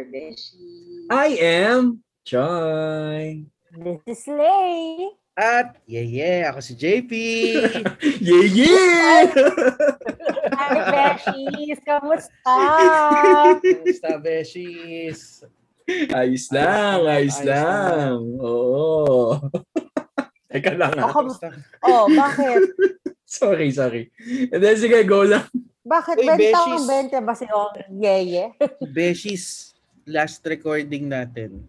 To Barbeshi. I am Choi. This is Lay. At, yeah, yeah, ako si JP. Yeah, yeah! Hi, Beshies. Kamusta? Kumusta, Beshies? ayos lang, ayos, Ayos lang. Oo. Teka lang Oh, ah. Kumusta? oh, bakit? Sorry, sorry. And then, sige, go lang. Bakit? Uy, Benta ang 20 ba si oh, Yeye? Beshies, last recording natin,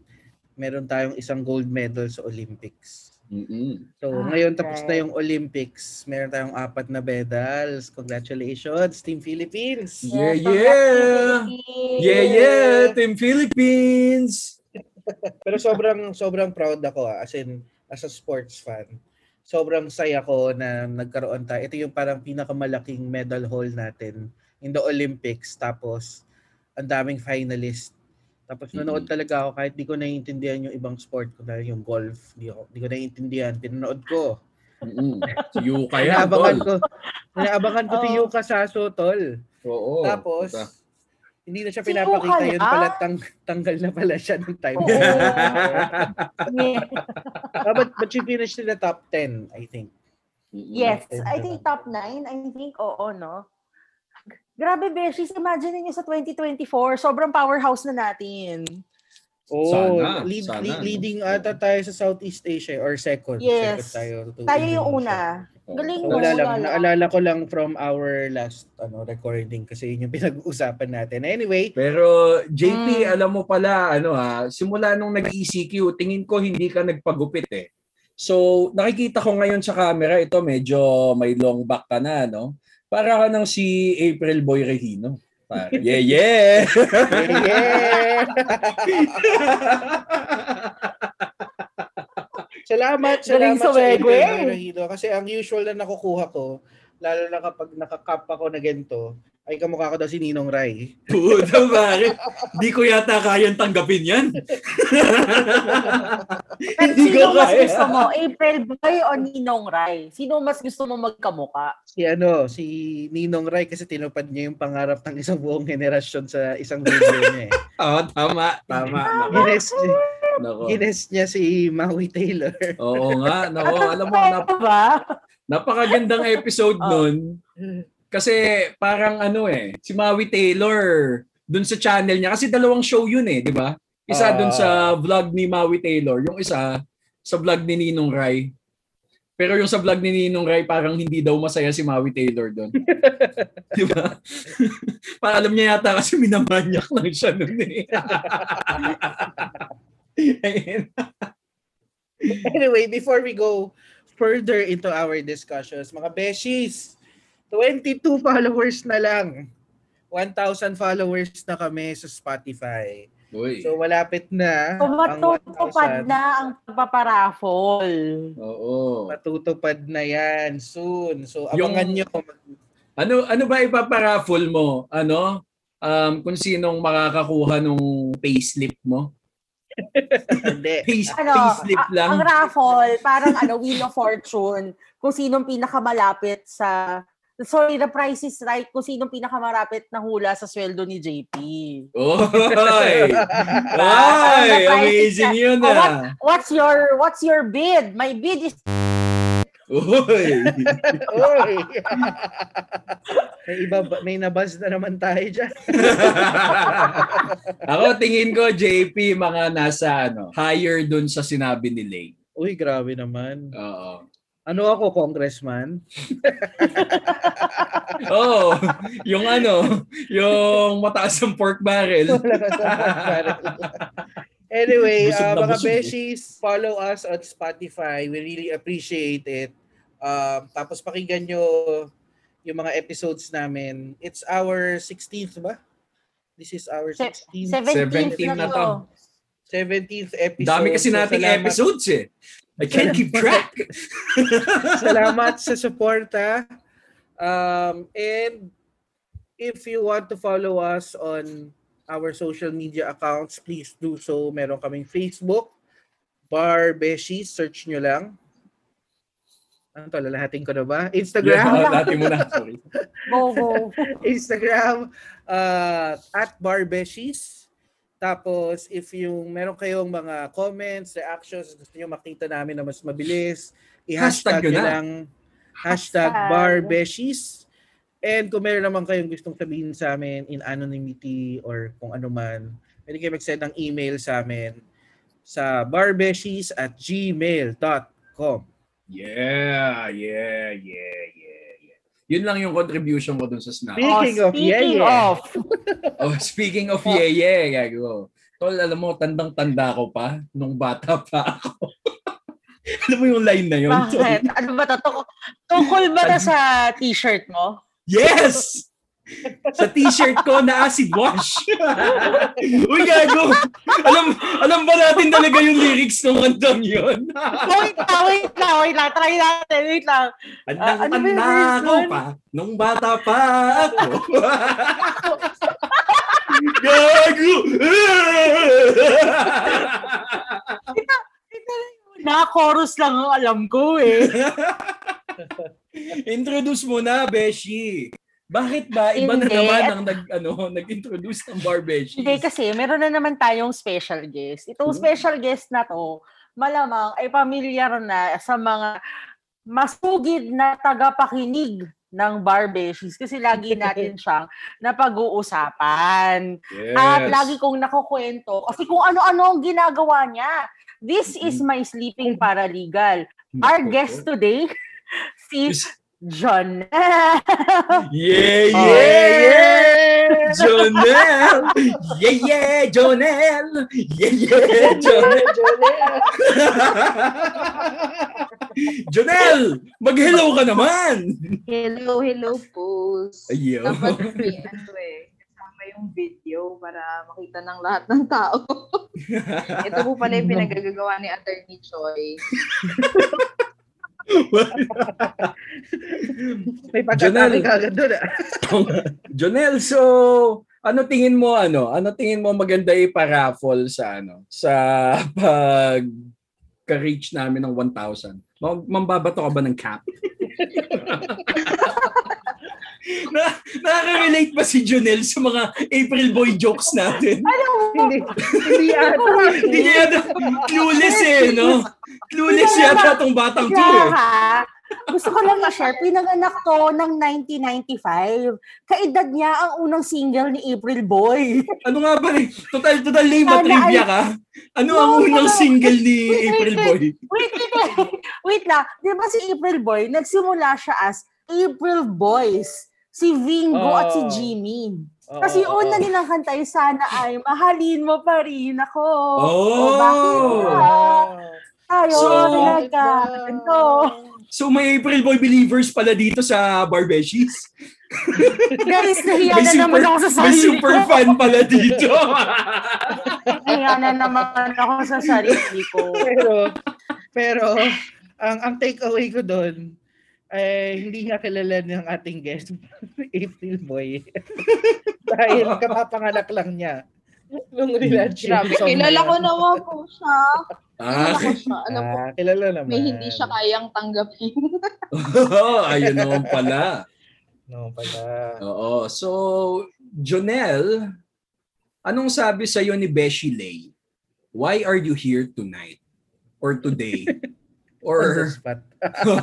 meron tayong isang gold medal sa Olympics. Mm-mm. So, Ah, ngayon tapos na yung Olympics. Meron tayong apat na medals. Congratulations, Team Philippines! Yeah, yeah! Yeah, yeah! Team Philippines! Pero sobrang sobrang proud ako ah, as in as a sports fan. Sobrang saya ko na nagkaroon tayo. Ito yung parang pinakamalaking medal haul natin in the Olympics. Tapos ang daming finalist. Tapos nanood talaga ako kahit di ko naiintindihan yung ibang sport ko dahil yung golf. Di, ko, di ko naiintindihan. Pinanood ko. Mm-mm. Si Yuka yan, Inaabangan tol. ko. Inaabangan ko si Oh. Yuka Saso, tol. Oo. Tapos, Puta. hindi na siya Si pinapakita yun pala. Tang, tanggal na pala siya ng time. Oo. Yeah. Ah, but, but she finished in the top 10, I think. Yes, Top 10 I think top 9. I think, oo, no? Grabe, Beshies. Imagine niyo sa 2024, sobrang powerhouse na natin. Oh, Sana, lead, sana, lead- no? leading ata tayo sa Southeast Asia or second. Yes. Second tayo. to Tayo yung una. Galing So, mo, wala lang. wala lang. Naalala ko lang from our last ano recording kasi yun yung pinag-uusapan natin. Anyway, Pero JP, Mm. alam mo pala, ano ha, simula nung nag-ECQ, tingin ko hindi ka nagpagupit eh. So, nakikita ko ngayon sa camera, ito medyo may long back ka na, no? Para ka ng si April Boy Regino. Para, yeah, yeah! yeah! salamat, Galing salamat sa. April Mahito. Kasi ang usual na nakukuha ko, lalo na kapag nakakap ako na ganito, ay kamukha ko daw si Ninong Rai. Puta bakit? Di ko yata kayang tanggapin yan. Pero Hindi sino ko mas kaya. gusto mo? April Boy o Ninong Rai? Sino mas gusto mo magkamuka? si ano, si Ninong Rai kasi tinupad niya yung pangarap ng isang buong henerasyon sa isang video niya eh. Oo, tama, tama. Nako, Gines, nako. gines niya si Maui Taylor. Oo nga, nako. Alam mo, nap- napakagandang episode Oh. nun. Kasi parang ano eh, si Maui Taylor dun sa channel niya. Kasi dalawang show yun eh, di ba? Isa Ah. dun sa vlog ni Maui Taylor. Yung isa sa vlog ni Ninong Rai. Pero yung sa vlog ni Ninong Rai, parang hindi daw masaya si Maui Taylor doon. di ba? parang alam niya yata kasi minamanyak lang siya nun eh. Anyway, before we go further into our discussions, mga beshies, 22 followers na lang. 1,000 followers na kami sa Spotify. Uy. So malapit na ang Tumatutupad 1,000. na ang pagpaparaffol. Oo. Matutupad na yan soon. So Yung- abangan nyo. Ano ano ba ipaparaffle mo? Ano? Um, kung sinong makakakuha nung payslip mo? Hindi. Pays, Ano, payslip lang. ang raffle, parang ano, Wheel of Fortune, kung sinong pinakamalapit sa Sorry, the price is right kung sinong pinakamarapit na hula sa sweldo ni JP. Oy! Is amazing yun Oh, what, ah. what's your what's your bid? My bid is Uy! Oy. may iba ba- may nabuzz na naman tayo diyan. Ako tingin ko JP mga nasa ano, higher dun sa sinabi ni Lay. Uy, grabe naman. Oo. Ano ako, congressman? Oh, yung ano, yung mataas ang pork barrel. Anyway, Busog uh, mga busog eh. beshies, follow us on Spotify. We really appreciate it. Um, tapos pakinggan nyo yung mga episodes namin. It's our 16th ba? This is our Se- 16th, 17th 17 na to. to. 17th episode. Dami kasi So, nating salamat- episodes eh. I can't keep track. Salamat sa suporta. Um, and if you want to follow us on our social media accounts, please do so. Meron kaming Facebook, Bar Beshi, search nyo lang. Ano to, lalahatin ko na ba? Yeah, Instagram, dati mo na. Sorry. Go, go. Instagram uh, at Barbeshies. Tapos if yung meron kayong mga comments, reactions, gusto niyo makita namin na mas mabilis, i-hashtag Hashtag nyo na. lang hashtag Hashtag. Barbeshies. And kung meron naman kayong gustong sabihin sa amin in anonymity or kung ano man, pwede kayo mag-send ng email sa amin sa barbeshies at gmail.com. Yeah, yeah, yeah, yeah. Yun lang yung contribution ko dun sa snap. Speaking Oh, of, yeah, speaking yeah. of, Oh, speaking of yeah, yeah, gago. Tol, alam mo, tandang-tanda ko pa nung bata pa ako. alam mo yung line na yun? tol? bakit? Ano ba to? Tuk- Tukol ba na sa t-shirt mo? Yes! Sa t-shirt ko na acid wash. Uy, gago! Alam, alam ba natin talaga yung lyrics ng kantang yun? wait lang, wait lang, wait lang. Try natin, wait lang. Ah, ano ba yung Tandang-tanda verse ko nun? pa nung bata pa ako. Gago! Na chorus lang ang alam ko eh. Introduce mo na, Beshi. Bakit ba iba na Hindi. naman ang nag ano, nag-introduce ng bar Beshi? Hindi kasi, meron na naman tayong special guest. Itong Hmm. special guest na to, malamang ay pamilyar na sa mga masugid na tagapakinig ng Barbeshies kasi lagi natin siyang napag-uusapan. Yes. At lagi kong nakukwento kasi kung ano-ano ang ginagawa niya. This is my sleeping paralegal. Our guest today, si John. Yeah, Oh. yeah, yeah! Jonel! Yeah, yeah, Jonel! Yeah, yeah, Jonel! Jonel! Mag-hello ka naman! Hello, hello po. Ayun. Dapat may ano eh, kasama yung video para makita ng lahat ng tao. Ito po pala yung pinagagagawa ni Attorney Choi. May pagkatali ka agad doon ah. Jonel, so ano tingin mo ano? Ano tingin mo maganda iparaffle sa ano? Sa pag ka-reach namin ng 1,000. Mag- Mambabato ka ba ng cap? Na, nakaka-relate ba si Jonel sa mga April Boy jokes natin? Alam mo, hindi, hindi niya yata clueless eh, no? Clueless yata tong batang to eh. gusto ko lang i-share, pinanganak to ng 1995. Kaedad niya ang unang single ni April Boy. Ano nga ba eh? Total, total lame Sana trivia ka? Ano No, ang unang no. single ni Wait, April wait, Boy? Wait, wait, wait. Wait lang. Di ba si April Boy, nagsimula siya as April Boys. Si Vingo at si Oh. Jimmy. Kasi oo, una oo. nilang kanta ay sana ay mahalin mo pa rin ako. Oh! O bakit ba tayo So- nagkakanto? So may April Boy believers pala dito sa Barbeshies. Guys, nahiya May na super, naman ako sa may sarili super ko. fan pala dito. Nahiya na naman ako sa sarili ko. pero pero ang ang takeaway ko doon ay hindi nga kilala ng ating guest April Boy. Dahil kapapanganak lang niya nung relationship Grabe, kilala ko naman po siya. ah, Kilala ko siya. Alam ko, Ah, kilala naman. may hindi siya kayang tanggapin. ayun naman pala. No, pala. Oo. So, Jonel, anong sabi sa iyo ni Beshi Lay? Why are you here tonight? Or today? Or spot.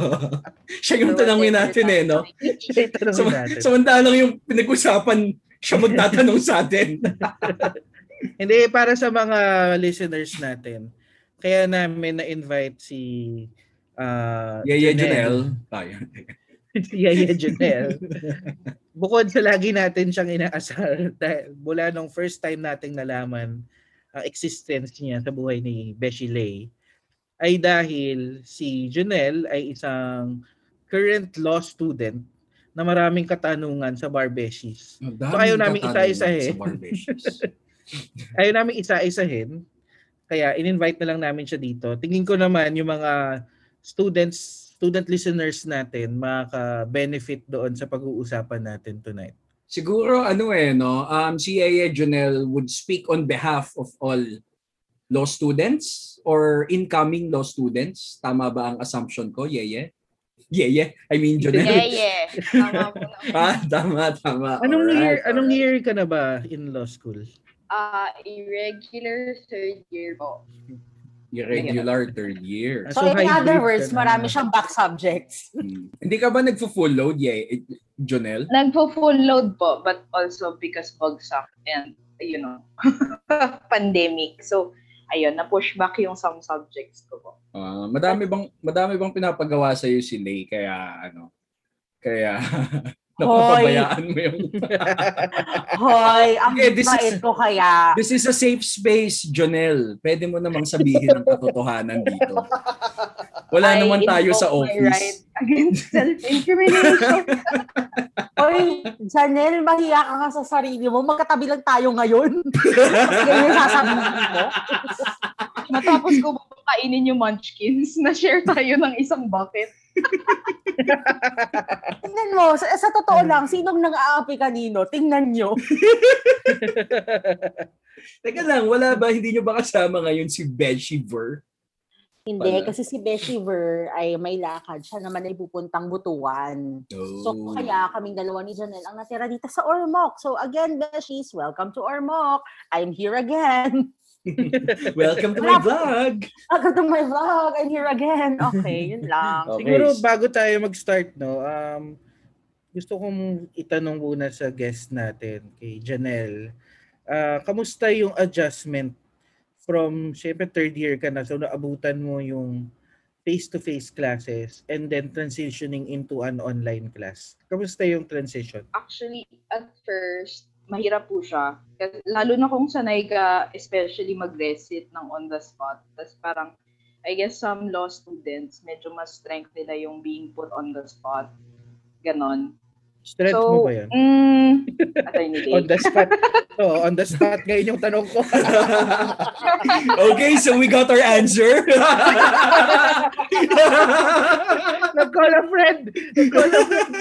siya yung tanongin natin eh, no? Siya yung tanongin Sam- natin. Samantalang yung pinag-usapan, siya magtatanong sa atin. Hindi, para sa mga listeners natin, kaya namin na-invite si uh, Jonel. Tayo. si Yaya Janelle. Bukod sa lagi natin siyang inaasar dahil mula nung first time nating nalaman ang existence niya sa buhay ni Beshi Lay ay dahil si Janelle ay isang current law student na maraming katanungan sa Barbeshies. So, ayaw namin isa-isahin. Ayaw namin isa-isahin. Kaya in-invite na lang namin siya dito. Tingin ko naman yung mga students, student listeners natin makaka-benefit doon sa pag-uusapan natin tonight. Siguro ano eh no, um si Jonel would speak on behalf of all law students or incoming law students. Tama ba ang assumption ko, Yeye? Yeah, yeah. I mean, Jonel. Yeah, yeah. Tama po ah, tama, tama. Anong Alright, year, anong alright. year ka na ba in law school? Ah, irregular third year po. Irregular third year. Ah, So, So, in other words, marami siyang back subjects. Hmm. Hindi ka ba nagfo-full load, yeah, eh, Jonel? Nagpo-full load po, but also because bagsak and, you know, pandemic. So, ayun, na-push back yung some subjects ko po. Ah, madami bang madami bang pinapagawa sa iyo si Lay kaya ano? Kaya napapabayaan mo yung Hoy, ang Okay, this is- ko kaya. This is a safe space, Jonel. Pwede mo namang sabihin ang katotohanan dito. Wala I naman tayo sa my right office. against self-incrimination. Hoy, Janelle, mahiya ka nga sa sarili mo. Magkatabi lang tayo ngayon. Ganyan yung sasabihin mo. Matapos ko kainin yung munchkins, na-share tayo ng isang bucket. Tingnan mo, sa, sa totoo lang, sinong nang-aapi kanino? Tingnan nyo. Teka lang, wala ba, hindi nyo ba kasama ngayon si Beshi Ver? Hindi, Wala. kasi si Bessie Ver ay may lakad. Siya naman ay pupuntang butuan. So, Oh. kaya kaming dalawa ni Janelle ang natira dito sa Ormoc. So, again, Beshies, welcome to Ormoc. I'm here again. Welcome to my vlog! Welcome to my vlog. I'm here again. Okay, yun lang. Okay. Siguro bago tayo mag-start, no, um, gusto kong itanong muna sa guest natin, kay Janelle. Ah, kamusta yung adjustment from, syempre third year ka na, so naabutan mo yung face-to-face classes and then transitioning into an online class. Kamusta yung transition? Actually, at first, mahirap po siya. Lalo na kung sanay ka, especially mag-resit ng on the spot. Tapos parang, I guess some law students, medyo mas strength nila yung being put on the spot. Ganon. Strength so, mo ba yan? Mm. On the spot. oh, on the spot ngayon yung tanong ko. okay, so we got our answer. Nag-call a friend. Nag-call a friend.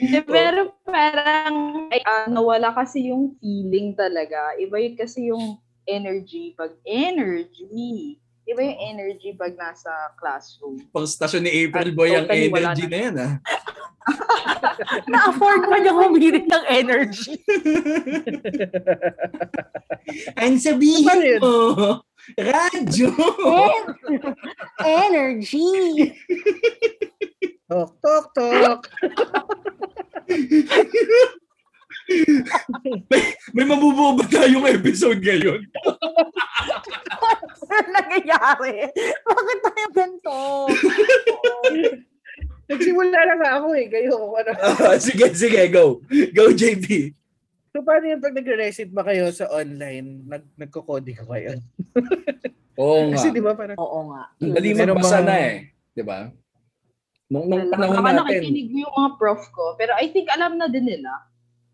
Hindi, pero parang ay, ah, nawala kasi yung feeling talaga. Iba yun kasi yung energy pag energy. Iba yung energy pag nasa classroom. Pang stasyon ni April Boy ang energy na. na yan, ah. Na-afford mo niya humirit ng energy. Ang sabihin Ano mo, radyo. energy. Tok, tok, tok. May mabubuo ba tayong episode ngayon? Nangyayari? Bakit tayo ganito? Nagsimula na nga ako eh. Kayo, ano. Ah, sige, sige, go. Go, JP. So, paano yung pag nag-resit ba kayo sa online, nag nagko-coding ko kayo? Oo nga. Kasi di ba parang, Oo nga. Ang dali Meron magbasa na eh. Di ba? Nung, nung panahon Baka natin. nakikinig yung mga prof ko. Pero I think alam na din nila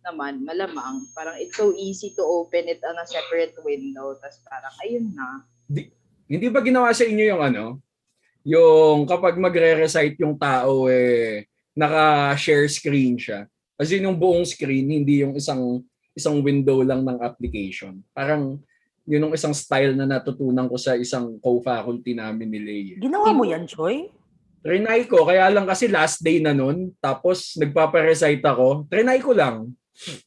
naman, malamang. Parang it's so easy to open it on a separate window. Tapos parang, ayun na. Hindi ba ginawa sa inyo yung ano? Yung kapag magre-recite yung tao eh naka-share screen siya. As in yung buong screen, hindi yung isang isang window lang ng application. Parang yun yung isang style na natutunan ko sa isang co-faculty namin ni Lay. Ginawa mo yan, Choy? Trinay ko, kaya lang kasi last day na nun, tapos nagpapa-recite ako, trinay ko lang.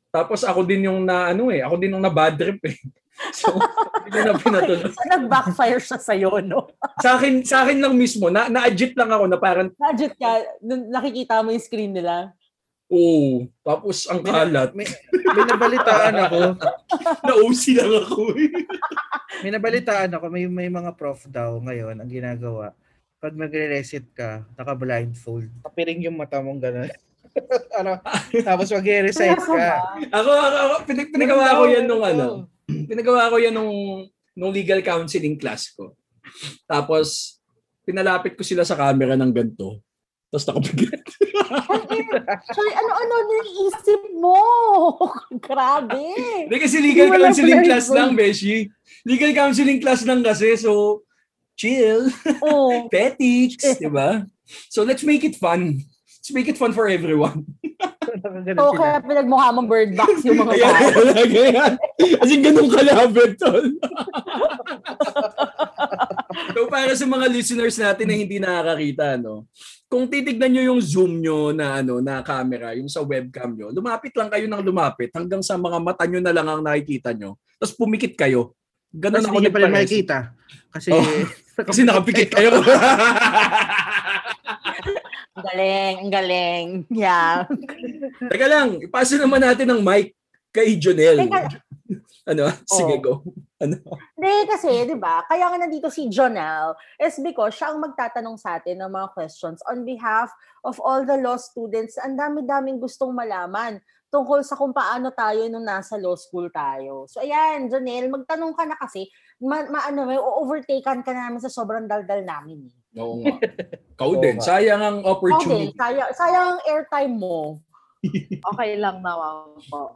Tapos ako din yung na, ano eh, ako din yung na bad trip eh. So, hindi na pinatuloy. So, nag-backfire siya sa'yo, no? Sa akin, sa akin lang mismo, na, na-adjit lang ako na parang, Gadget ka, nung nakikita mo yung screen nila. oh, tapos ang kalat, may, may nabalitaan ako, na-OC lang ako eh. may nabalitaan ako, may, may mga prof daw ngayon ang ginagawa. Pag magre-resit ka, naka-blindfold. Kapiring yung mata mong gano'n. ano, tapos mag-recite ka. Ako, ako, ako pinag, pinagawa ko yan nung ano, pinagawa ko yan nung, nung legal counseling class ko. Tapos, pinalapit ko sila sa camera ng ganito. Tapos nakapigil. Choy, ano-ano naiisip mo? Grabe. Hindi kasi legal Wala counseling class lang, Beshi. Legal counseling class lang kasi, so, chill, Oh. petics, di ba? So, let's make it fun. Let's make it fun for everyone. Nakaganon So, sila. kaya pinagmukha mong bird box yung mga Ayan, tao. ayan, ayan. As in, ganun kalabit, tol. So para sa mga listeners natin na hindi nakakakita, no? Kung titignan nyo yung zoom nyo na ano na camera, yung sa webcam nyo, lumapit lang kayo ng lumapit hanggang sa mga mata nyo na lang ang nakikita nyo. Tapos pumikit kayo. Ganun Tapos ako hindi pala nagpares. makikita. Kasi, Oh. Kasi nakapikit kayo. Ang galing, ang galing. Yeah. Teka lang, ipasa naman natin ang mic kay Jonel. Teka, Ano? Sige, Oh. go. Ano? Hindi kasi, di ba, kaya nga nandito si Jonel is because siya ang magtatanong sa atin ng mga questions on behalf of all the law students. Ang dami-daming gustong malaman tungkol sa kung paano tayo nung nasa law school tayo. So ayan, Jonel, magtanong ka na kasi, ma, ma ano, may overtaken ka na namin sa sobrang daldal namin. eh. Oo nga. Kau din. Sayang ang Okay, opportunity. sayang, sayang ang airtime mo. Okay lang naman po.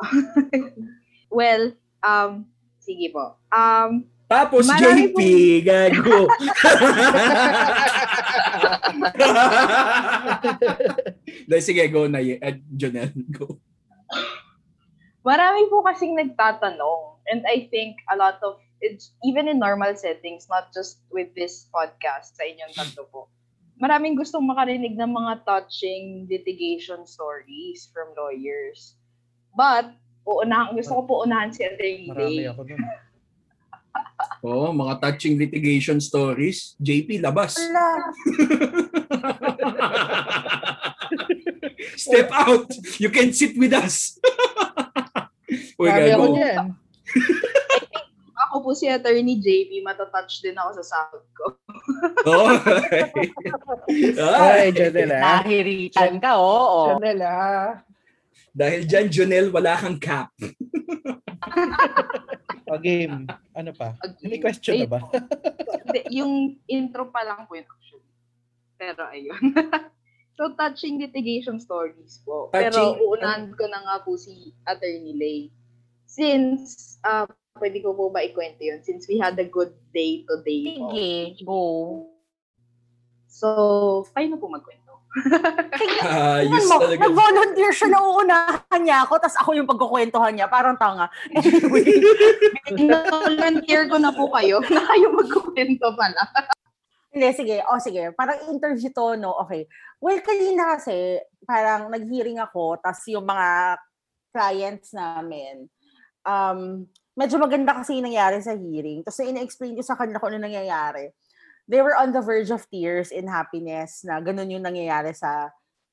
well, um, sige po. Um, Tapos Marami JP, gago. Dahil sige, go na yun. Uh, Jonel, go. marami po kasing nagtatanong. And I think a lot of, it's even in normal settings, not just with this podcast sa inyong tatlo po. Maraming gustong makarinig ng mga touching litigation stories from lawyers. But, uunahan, gusto ko po unahan si Attorney marami Day. ako nun. Oo, mga touching litigation stories. JP, labas. Step out. You can sit with us. Uy, Marami ako gago. Ako po si Attorney JP, matatouch din ako sa sahod ko. Oh. Ay, Ay, Janel ah. Nahiritan ka, oo. Janel ah. Dahil dyan, Jonel, wala kang cap. O game. Ano pa? Okay. May question na ba? Hindi, yung intro pa lang po yun actually. Pero ayun. so, touching litigation stories po. Pero Touching- uunahan ko na nga po si Attorney Lay. Since, uh, pwede ko po ba ikwento yun? Since we had a good day today po. Sige, go. So, kayo na po magkwento. Ayos Tingnan mo, talaga. nag-volunteer siya na uunahan niya ako, tapos ako yung pagkukwentuhan niya. Parang tanga. Anyway, volunteer ko na po kayo na kayo magkwento pala. hindi, sige. O, sige. Parang interview to, no? Okay. Well, kanina kasi, parang nag-hearing ako, tapos yung mga clients namin, um, medyo maganda kasi yung nangyari sa hearing. Tapos ina-explain ko sa kanila kung ano nangyayari. They were on the verge of tears in happiness na ganun yung nangyayari sa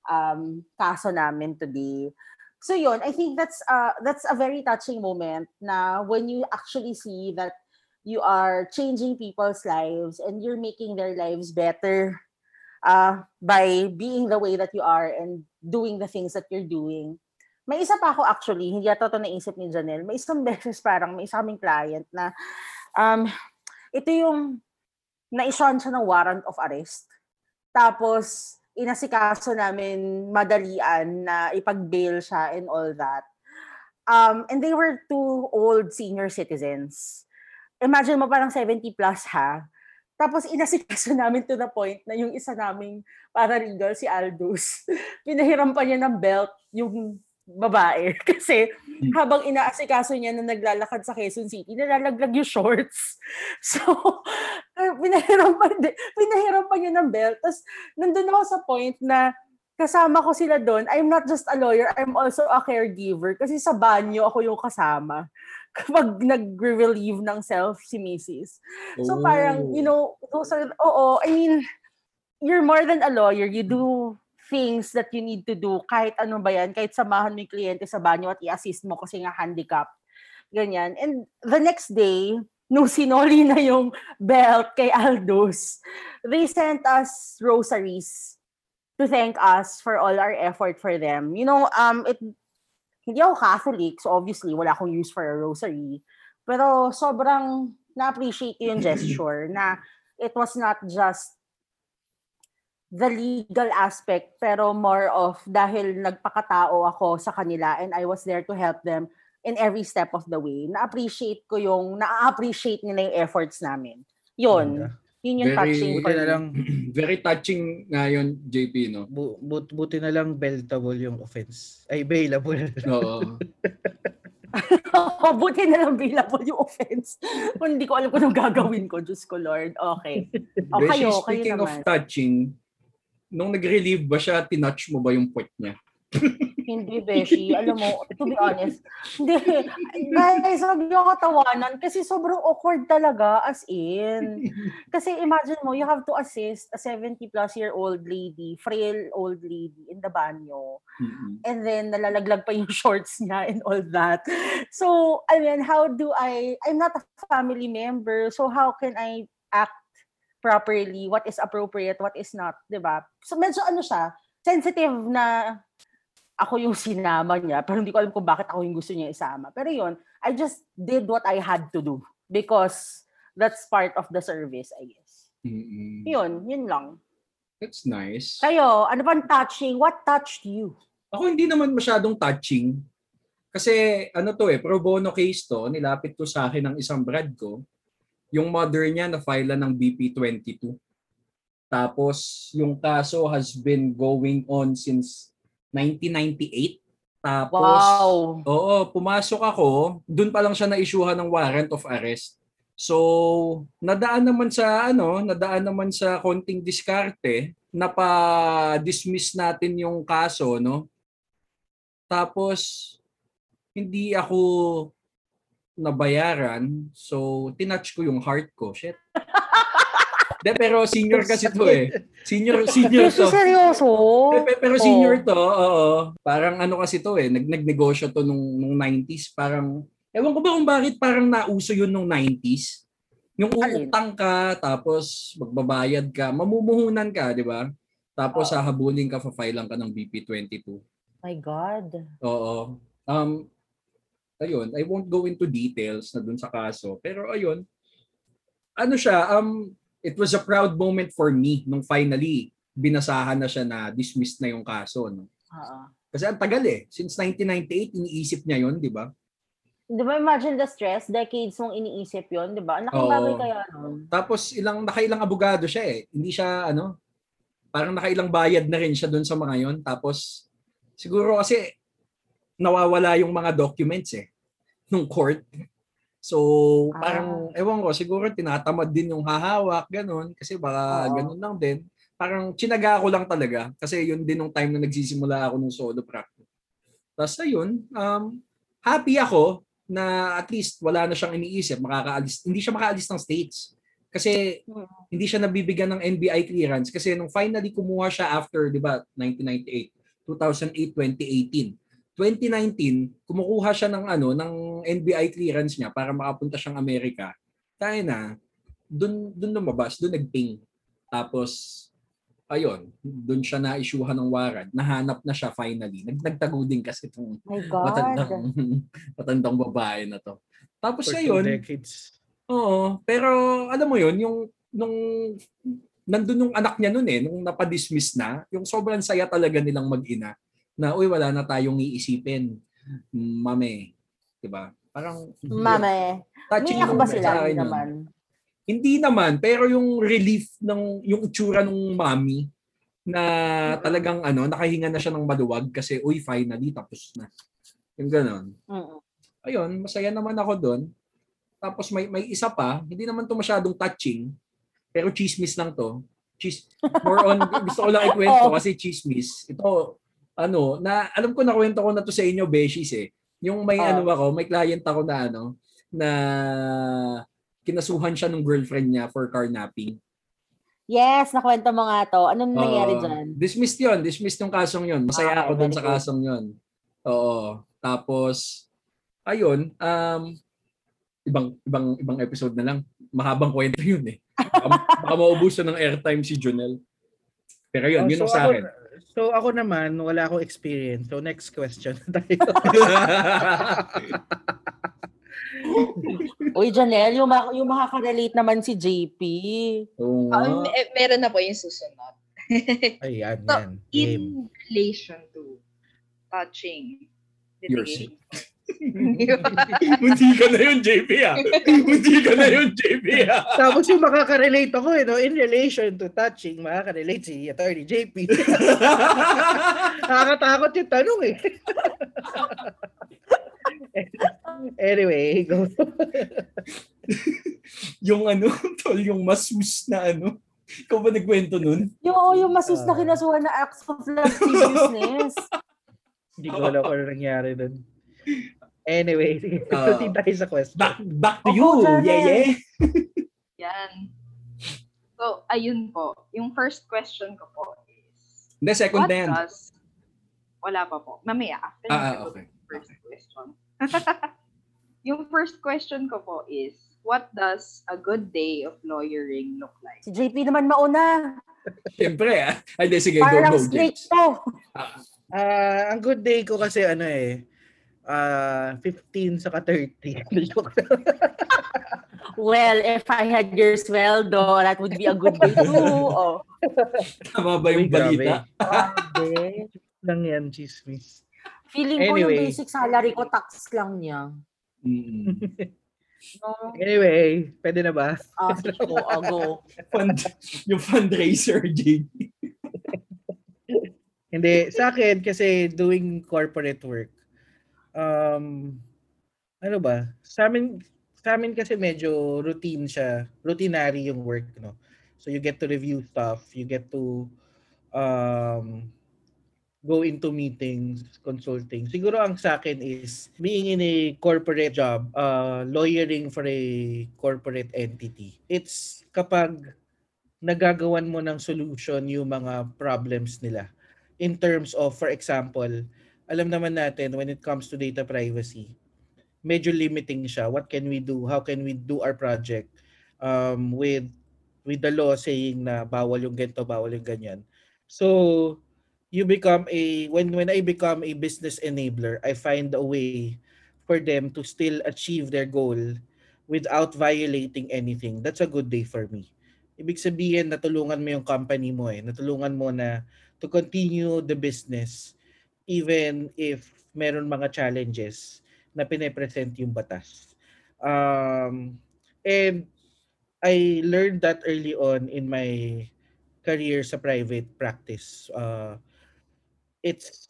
um, kaso namin today. So yun, I think that's uh, that's a very touching moment na when you actually see that you are changing people's lives and you're making their lives better uh, by being the way that you are and doing the things that you're doing. May isa pa ako actually, hindi ata ito naisip ni Janelle. May isang beses parang may isa kaming client na um, ito yung na-issuean siya ng warrant of arrest. Tapos, inasikaso namin madalian na ipag-bail siya and all that. Um, and they were two old senior citizens. Imagine mo parang 70 plus ha. Tapos inasikaso namin to the point na yung isa naming paralegal, si Aldous, pinahiram pa niya ng belt yung babae. Kasi habang inaasikaso niya na naglalakad sa Quezon City, nalalaglag yung shorts. So, pinahiram pa, pinahiram pa niya ng belt. Tapos, nandun ako sa point na kasama ko sila doon. I'm not just a lawyer, I'm also a caregiver. Kasi sa banyo ako yung kasama kapag nag-relieve ng self si Mrs. So parang, you know, those are, oo, I mean, you're more than a lawyer. You do things that you need to do kahit ano ba yan, kahit samahan mo yung kliyente sa banyo at i-assist mo kasi nga handicap. Ganyan. And the next day, nung sinoli na yung belt kay Aldous, they sent us rosaries to thank us for all our effort for them. You know, um, it, hindi ako Catholic, so obviously wala akong use for a rosary. Pero sobrang na-appreciate yung gesture na it was not just the legal aspect, pero more of dahil nagpakatao ako sa kanila and I was there to help them in every step of the way. Na-appreciate ko yung, na-appreciate nila yung efforts namin. Yun. Yun yung Very- touching Buti na lang, Very touching nga yun, JP, no? bu- but, buti na lang beltable yung offense. Ay, bailable. Oo. Buti na lang billable yung offense. Kung hindi ko alam kung anong gagawin ko, Diyos ko Lord. Okay. O Beshi, kayo, kayo speaking of naman. touching, nung nag-relieve ba siya, tinouch mo ba yung puwet niya? Hindi, Beshi. Alam mo, to be honest, hindi. Guys, huwag niyo katawanan kasi sobrang awkward talaga as in. Kasi imagine mo, you have to assist a 70 plus year old lady, frail old lady in the banyo. Mm-mm. And then nalalaglag pa yung shorts niya and all that. So, I mean, how do I, I'm not a family member, so how can I act properly? What is appropriate, what is not, di ba? So, medyo ano siya, sensitive na ako yung sinama niya, pero hindi ko alam kung bakit ako yung gusto niya isama. Pero yun, I just did what I had to do because that's part of the service, I guess. Mm-mm. Yun, yun lang. That's nice. Kayo, ano bang touching? What touched you? Ako hindi naman masyadong touching. Kasi ano to eh, pro bono case to, nilapit to sa akin ng isang brad ko. Yung mother niya na-file ng BP22. Tapos yung kaso has been going on since 1998. Tapos Wow! Oo, pumasok ako, doon pa lang siya na-issuehan ng warrant of arrest. So, nadaan naman sa ano, nadaan naman sa konting diskarte, napa-dismiss natin yung kaso, no? Tapos hindi ako nabayaran, so tinouch ko yung heart ko. Shit. De, pero senior kasi to eh. Senior senior to. seryoso? Pe- pe- Pero senior to, oo. Parang ano kasi to eh, nag nagnegosyo to nung, nung 90s. Parang, ewan ko ba kung bakit parang nauso yun nung 90s. Yung uutang ka, tapos magbabayad ka, mamumuhunan ka, di ba? Tapos Oo. hahabulin ka, fa-file ka ng BP22. My God. Oo. Um, ayun, I won't go into details na dun sa kaso. Pero ayun, ano siya, um, it was a proud moment for me nung finally binasahan na siya na dismissed na yung kaso. No? Oo. Kasi ang tagal eh. Since 1998, iniisip niya yon di ba? Di ba imagine the stress? Decades mong iniisip yon di ba? Ang laking Oo. bagay kaya nun. Tapos ilang nakailang abogado siya eh. Hindi siya ano, parang nakailang bayad na rin siya doon sa mga yon. Tapos siguro kasi nawawala yung mga documents eh nung court. So, parang, ewan ko, siguro tinatamad din yung hahawak, ganun. Kasi baka Oo. ganun lang din. Parang chinaga ko lang talaga. Kasi yun din nung time na nagsisimula ako ng solo practice. Tapos ayun, um, happy ako na at least wala na siyang iniisip, makakaalis. Hindi siya makaalis ng states. Kasi Mm. hindi siya nabibigyan ng NBI clearance. Kasi nung finally kumuha siya after, di ba, 1998, 2008, 2018. 2019, kumukuha siya ng ano ng NBI clearance niya para makapunta siyang Amerika. Kaya na, dun dun lumabas, dun nagping. Tapos ayun, dun siya na-issuehan ng warrant. Nahanap na siya finally. Nag nagtago din kasi itong My God. matandang, matandang babae na to. Tapos For ayun, decades. Oo, pero alam mo yon yung nung nandun yung anak niya noon eh, nung napadismiss na, yung sobrang saya talaga nilang mag-ina na uy wala na tayong iisipin. Mame, 'di ba? Parang Mame. touching Umiyak yung ba sila? sa akin Hindi yun. naman. Hindi naman, pero yung relief ng yung itsura ng mami na talagang ano, nakahinga na siya ng maluwag kasi uy finally tapos na. Yung ganon. Mm-mm. ayun, masaya naman ako doon. Tapos may may isa pa, hindi naman to masyadong touching, pero chismis lang to. Cheese, more on, gusto ko lang ikwento Oh. kasi chismis. Ito, ano, na alam ko na kwento ko na to sa inyo, Beshies eh. Yung may Oh. ano ako, may client ako na ano, na kinasuhan siya ng girlfriend niya for carnapping. Yes, nakwento mo nga to. Anong nangyari Oo. dyan? Dismissed yun. Dismissed yung kasong yun. Masaya Okay, ako dun sa kasong yun. Oo. Tapos, ayun, um, ibang ibang ibang episode na lang. Mahabang kwento yun eh. Baka, baka maubusan ng airtime si Junel. Pero yun, Oh, yun so ang sa ako, akin. So ako naman, wala akong experience. So next question tayo. Uy, Janelle, yung, ma- yung makaka-relate naman si JP. Oo. Um, eh, meron na po yung susunod. Ayan, So, yan. Game. In relation to touching Your litigation. Munti ka na yun, JP ah. Munti ka na yun, JP ah. Tapos yung makaka-relate ako eh, no? in relation to touching, makaka-relate si Attorney JP. Nakakatakot yung tanong eh. Anyway, go. yung ano, tol, yung masus na ano. Ikaw ba nagkwento nun? Yung, oh, yung masus na Ah. kinasuhan na acts of lasciviousness. Hindi ko alam kung ano nangyari doon. Anyway, sige, Ah. proceed tayo sa question. Back, back to Ako, you. Janet. Yeah, yeah. Yan. So, ayun po. Yung first question ko po is, Hindi, second what na yan. does... Wala pa po. Mamaya, after Ah, yung ah, okay. first question. yung first question ko po is, what does a good day of lawyering look like? Si JP naman mauna. Siyempre, ah. Ay, di, sige, go, Parang go, snake James. to. Ah, Ah, ang good day ko kasi ano eh, ah 15 saka 30. Joke lang. Well, if I had your sweldo, that would be a good day too. Oh. tama ba yung Uy, balita? Grabe. lang yan, chismis. Feeling ko yung Anyway. basic salary ko, tax lang niya. Mm. No? Anyway, pwede na ba? Ah, sige po, ah, go. Fund, yung fundraiser, JP. Hindi, sa akin kasi doing corporate work, um, ano ba? Sa amin, sa amin kasi medyo routine siya. Routinary yung work, no? So you get to review stuff, you get to um, go into meetings, consulting. Siguro ang sa akin is being in a corporate job, uh, lawyering for a corporate entity. It's kapag nagagawan mo ng solution yung mga problems nila in terms of, for example, alam naman natin when it comes to data privacy, medyo limiting siya. What can we do? How can we do our project um, with with the law saying na bawal yung ganito, bawal yung ganyan. So, you become a, when, when I become a business enabler, I find a way for them to still achieve their goal without violating anything. That's a good day for me. Ibig sabihin, natulungan mo yung company mo eh. Natulungan mo na to continue the business even if meron mga challenges na pine-present yung batas. Um, and I learned that early on in my career sa private practice. Uh, it's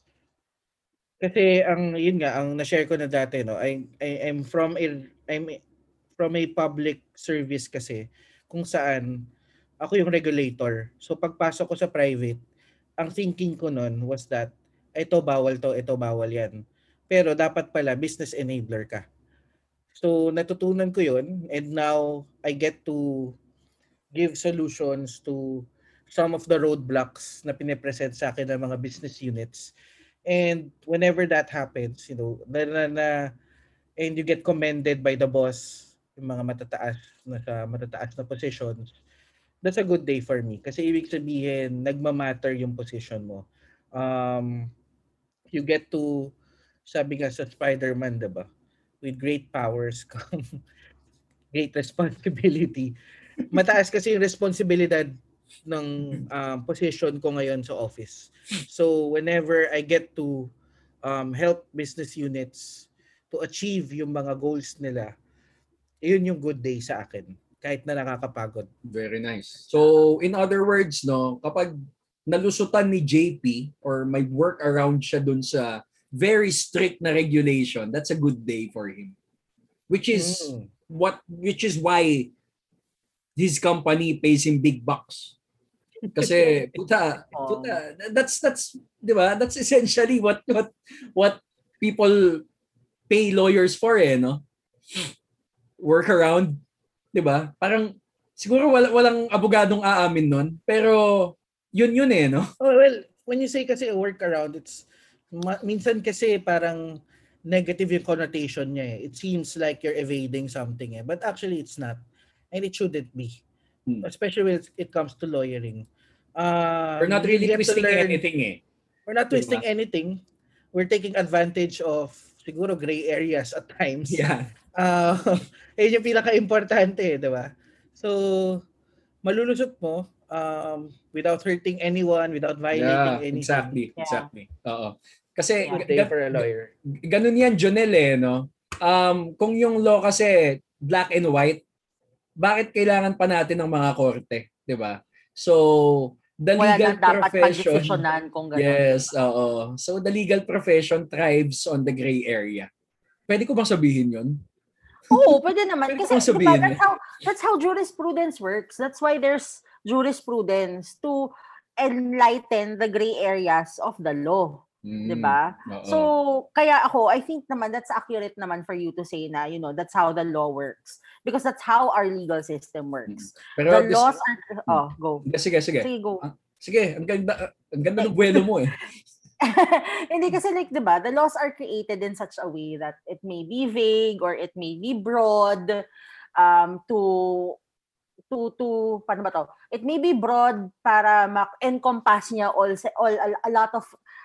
kasi ang yun nga ang na-share ko na dati no I, I I'm from a I'm from a public service kasi kung saan ako yung regulator. So pagpasok ko sa private, ang thinking ko noon was that ito bawal to, ito bawal yan. Pero dapat pala business enabler ka. So natutunan ko yun and now I get to give solutions to some of the roadblocks na pinipresent sa akin ng mga business units. And whenever that happens, you know, na, na, na and you get commended by the boss, yung mga matataas na sa matataas na positions, that's a good day for me. Kasi ibig sabihin, nagmamatter yung position mo. Um, you get to, sabi nga sa Spider-Man, diba? With great powers come great responsibility. Mataas kasi yung responsibilidad ng um, position ko ngayon sa office. So whenever I get to um, help business units to achieve yung mga goals nila, yun yung good day sa akin. Kahit na nakakapagod. Very nice. So, in other words, no, kapag nalusutan ni JP or may work around siya dun sa very strict na regulation, that's a good day for him. Which is Mm. what which is why his company pays him big bucks. Kasi puta, Oh. puta, that's that's 'di ba? That's essentially what what what people pay lawyers for eh, no? Work around, 'di ba? Parang siguro wala, walang abogadong aamin nun, pero yun yun eh, no? Oh, well, when you say kasi workaround, it's ma- minsan kasi parang negative yung connotation niya eh. It seems like you're evading something eh. But actually, it's not. And it shouldn't be. Hmm. Especially when it comes to lawyering. Uh, We're not really twisting learn- anything eh. We're not Diba? twisting anything. We're taking advantage of siguro gray areas at times. Yeah. Uh, yun yung pinaka-importante, eh, di ba? So, malulusot mo um, without hurting anyone, without violating Yeah, anything. exactly, Yeah. exactly. Oo. Kasi Yeah. Ga- for a lawyer. ganun yan, Jonel eh, no? Um, kung yung law kasi black and white, bakit kailangan pa natin ng mga korte, 'di ba? So, the Wala legal dapat profession kung gano'n. Yes, oo. So the legal profession thrives on the gray area. Pwede ko bang sabihin yun? Oo, pwede naman. Pwede Kasi diba, that's, how, that's how jurisprudence works. That's why there's jurisprudence to enlighten the gray areas of the law. Mm, 'di ba? So, kaya ako, I think naman that's accurate naman for you to say na, you know, that's how the law works. Because that's how our legal system works. Pero The this- laws are, oh, go. sige, sige. Sige, go. Sige, ang ganda, ang ganda ng buwelo mo eh. Hindi kasi like, 'di ba, the laws are created in such a way that it may be vague or it may be broad um to to to paano ba to? It may be broad para ma-encompass niya all, all a, a lot of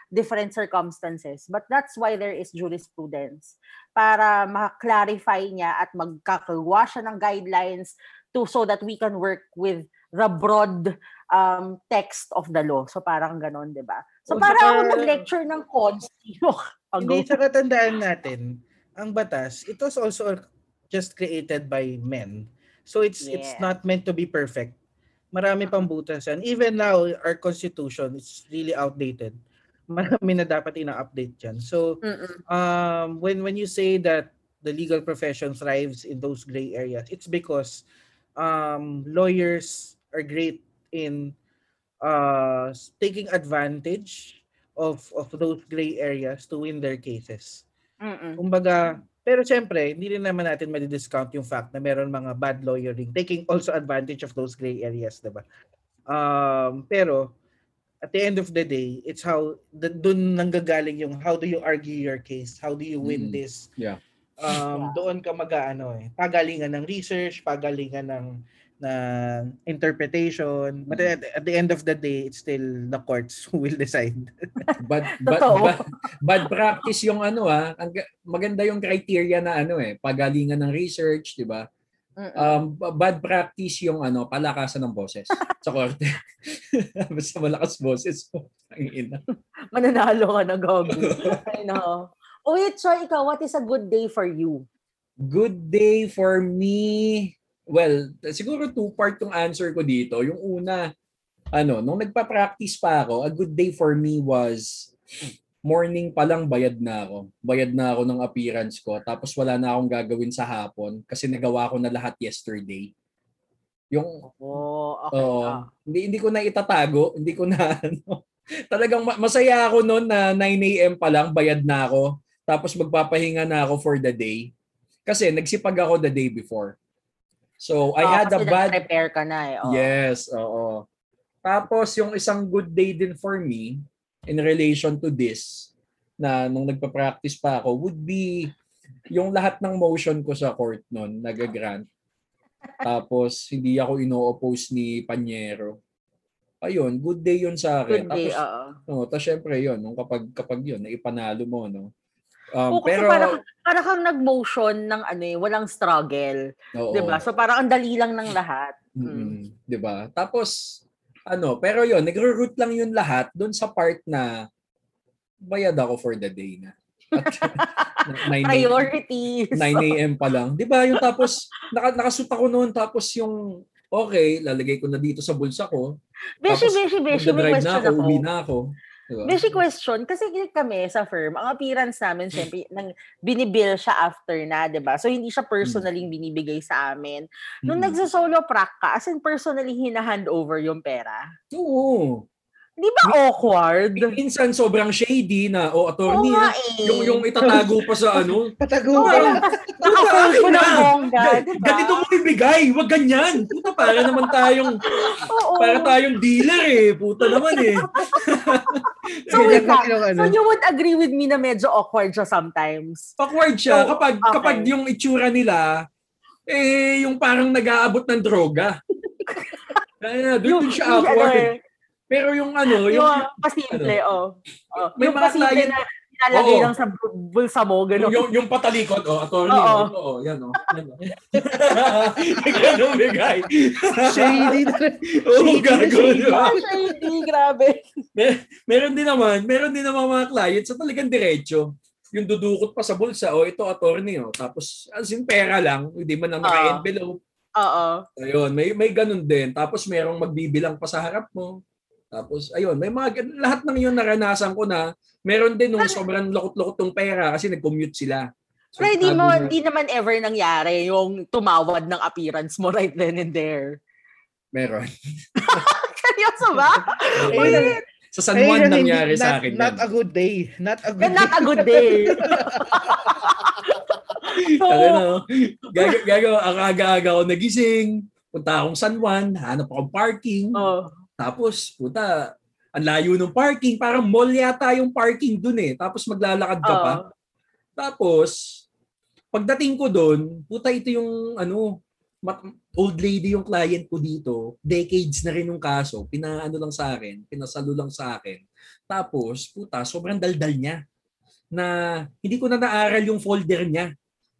different circumstances. But that's why there is jurisprudence para ma-clarify niya at magkakawa siya ng guidelines to so that we can work with the broad um, text of the law. So parang ganon, 'di ba? So O, para saka- ako nag-lecture ng cons. Hindi, sa katandaan natin, ang batas, it was also just created by men. So it's it's Yeah. not meant to be perfect. Marami pang butas yan. Even now, our constitution is really outdated. Marami na dapat ina-update yan. So um, when when you say that the legal profession thrives in those gray areas, it's because um, lawyers are great in uh, taking advantage of of those gray areas to win their cases. Mm-mm. Kumbaga, pero syempre, hindi rin naman natin madi-discount yung fact na meron mga bad lawyering taking also advantage of those gray areas, 'di ba? Um, pero at the end of the day, it's how the, dun nanggagaling yung how do you argue your case? How do you win Mm. this? Yeah. Um, doon ka mag-ano eh, pagalingan ng research, pagalingan ng ng interpretation. But at, at the end of the day, it's still the courts who will decide. Bad, bad, Totoo. bad, bad practice yung ano ah. Maganda yung criteria na ano eh, pagalingan ng research, di ba? Um, bad practice yung ano, palakasan ng boses sa korte. Basta malakas boses mo. Ang ina. Mananalo ka na, Gogo. I know. Oh, wait, so ikaw, what is a good day for you? Good day for me. Well, siguro two-part yung answer ko dito. Yung una, ano, nung nagpa-practice pa ako, a good day for me was morning pa lang bayad na ako. Bayad na ako ng appearance ko. Tapos wala na akong gagawin sa hapon kasi nagawa ko na lahat yesterday. Yung Oh, okay. Ah. hindi hindi ko na itatago, hindi ko na ano. Talagang ma- masaya ako noon na 9 AM pa lang bayad na ako. Tapos magpapahinga na ako for the day. Kasi nagsipag ako the day before. So I had a bad nag-prepare ka na eh. oo. Yes, oo. Tapos yung isang good day din for me in relation to this na nung nagpa-practice pa ako would be yung lahat ng motion ko sa court noon nag-grant. Tapos hindi ako ino-oppose ni Panyero. Ayun, good day yun sa akin. Good day, Tapos, oo. no, tapos syempre yun, nung kapag, kapag yun, naipanalo mo, no? Um, Oo, pero, parang, parang kang nag-motion ng ano eh, walang struggle. oo. 'di ba? So parang ang dali lang ng lahat. Mm, 'di ba? Tapos ano, pero 'yon, nagro-root lang 'yun lahat doon sa part na bayad ako for the day na. At 9 a.m. Priorities. 9 a.m. pa lang. 'Di ba? Yung tapos naka, nakasuot ako noon tapos yung okay, lalagay ko na dito sa bulsa ko. Beshi, beshi, beshi, may na question ako, ako. uwi na ako. Diba? Beshi question, kasi kami sa firm, ang appearance namin, syempre, nang binibill siya after na, di ba? So, hindi siya personally binibigay sa amin. Nung Mm. nagsa-solo prac ka, as in personally hinahand over yung pera. Oo. Di ba awkward? Minsan sobrang shady na, o oh, attorney, ah, eh. yung, yung itatago pa sa ano, Patago Oo, ka. Naka-fold ko na. bongga, di ba? Ganito mo ibigay, wag ganyan. Puta, para naman tayong Oo. para tayong dealer eh. Puta naman eh. So, wait lang. Yung ano. So, you would agree with me na medyo awkward siya sometimes? Awkward siya So, kapag okay. kapag yung itsura nila eh yung parang nag-aabot ng droga. Kaya doon siya ano awkward. Pero yung ano, yung, yung pasimple, oh. oh. May yung mga pasimple client- na nilalagay Oo. lang sa bu- bulsa mo, yung, gano'n. yung, yung patalikod, oh, attorney, Oo. oh, oh, yan oh. Yan, oh. Ganun bigay. Shady na rin. Oo, gago. ba? Ah, shady, grabe. Meron din naman, meron din naman mga clients sa talagang diretso. Yung dudukot pa sa bulsa, oh, ito attorney, oh. Tapos, as in pera lang, hindi man lang naka-envelope. Oo. Ayun, may may ganun din. Tapos merong magbibilang pa sa harap mo. Tapos ayun, may mga lahat ng yun naranasan ko na meron din nung sobrang lukot-lukot ng pera kasi nag-commute sila. Pero hindi, mo, Sultado na- hindi naman ever nangyari yung tumawad ng appearance mo right then and there. Meron. Seryoso ba? Eh, Sa San Juan hindi- nangyari not, sa akin. Not yan. a good day. Not a good But not day. a good day. Ano, gaga, gaga, ang aga-aga ako nagising, punta akong San Juan, hanap akong parking, oh. Tapos, puta, ang layo ng parking, parang mall yata yung parking dun eh. Tapos maglalakad ka pa. Oh. Tapos, pagdating ko doon, puta ito yung ano, mat- old lady yung client ko dito. Decades na rin yung kaso. Pinaano lang sa akin, pinasalo lang sa akin. Tapos, puta, sobrang daldal niya. Na hindi ko na naaral yung folder niya.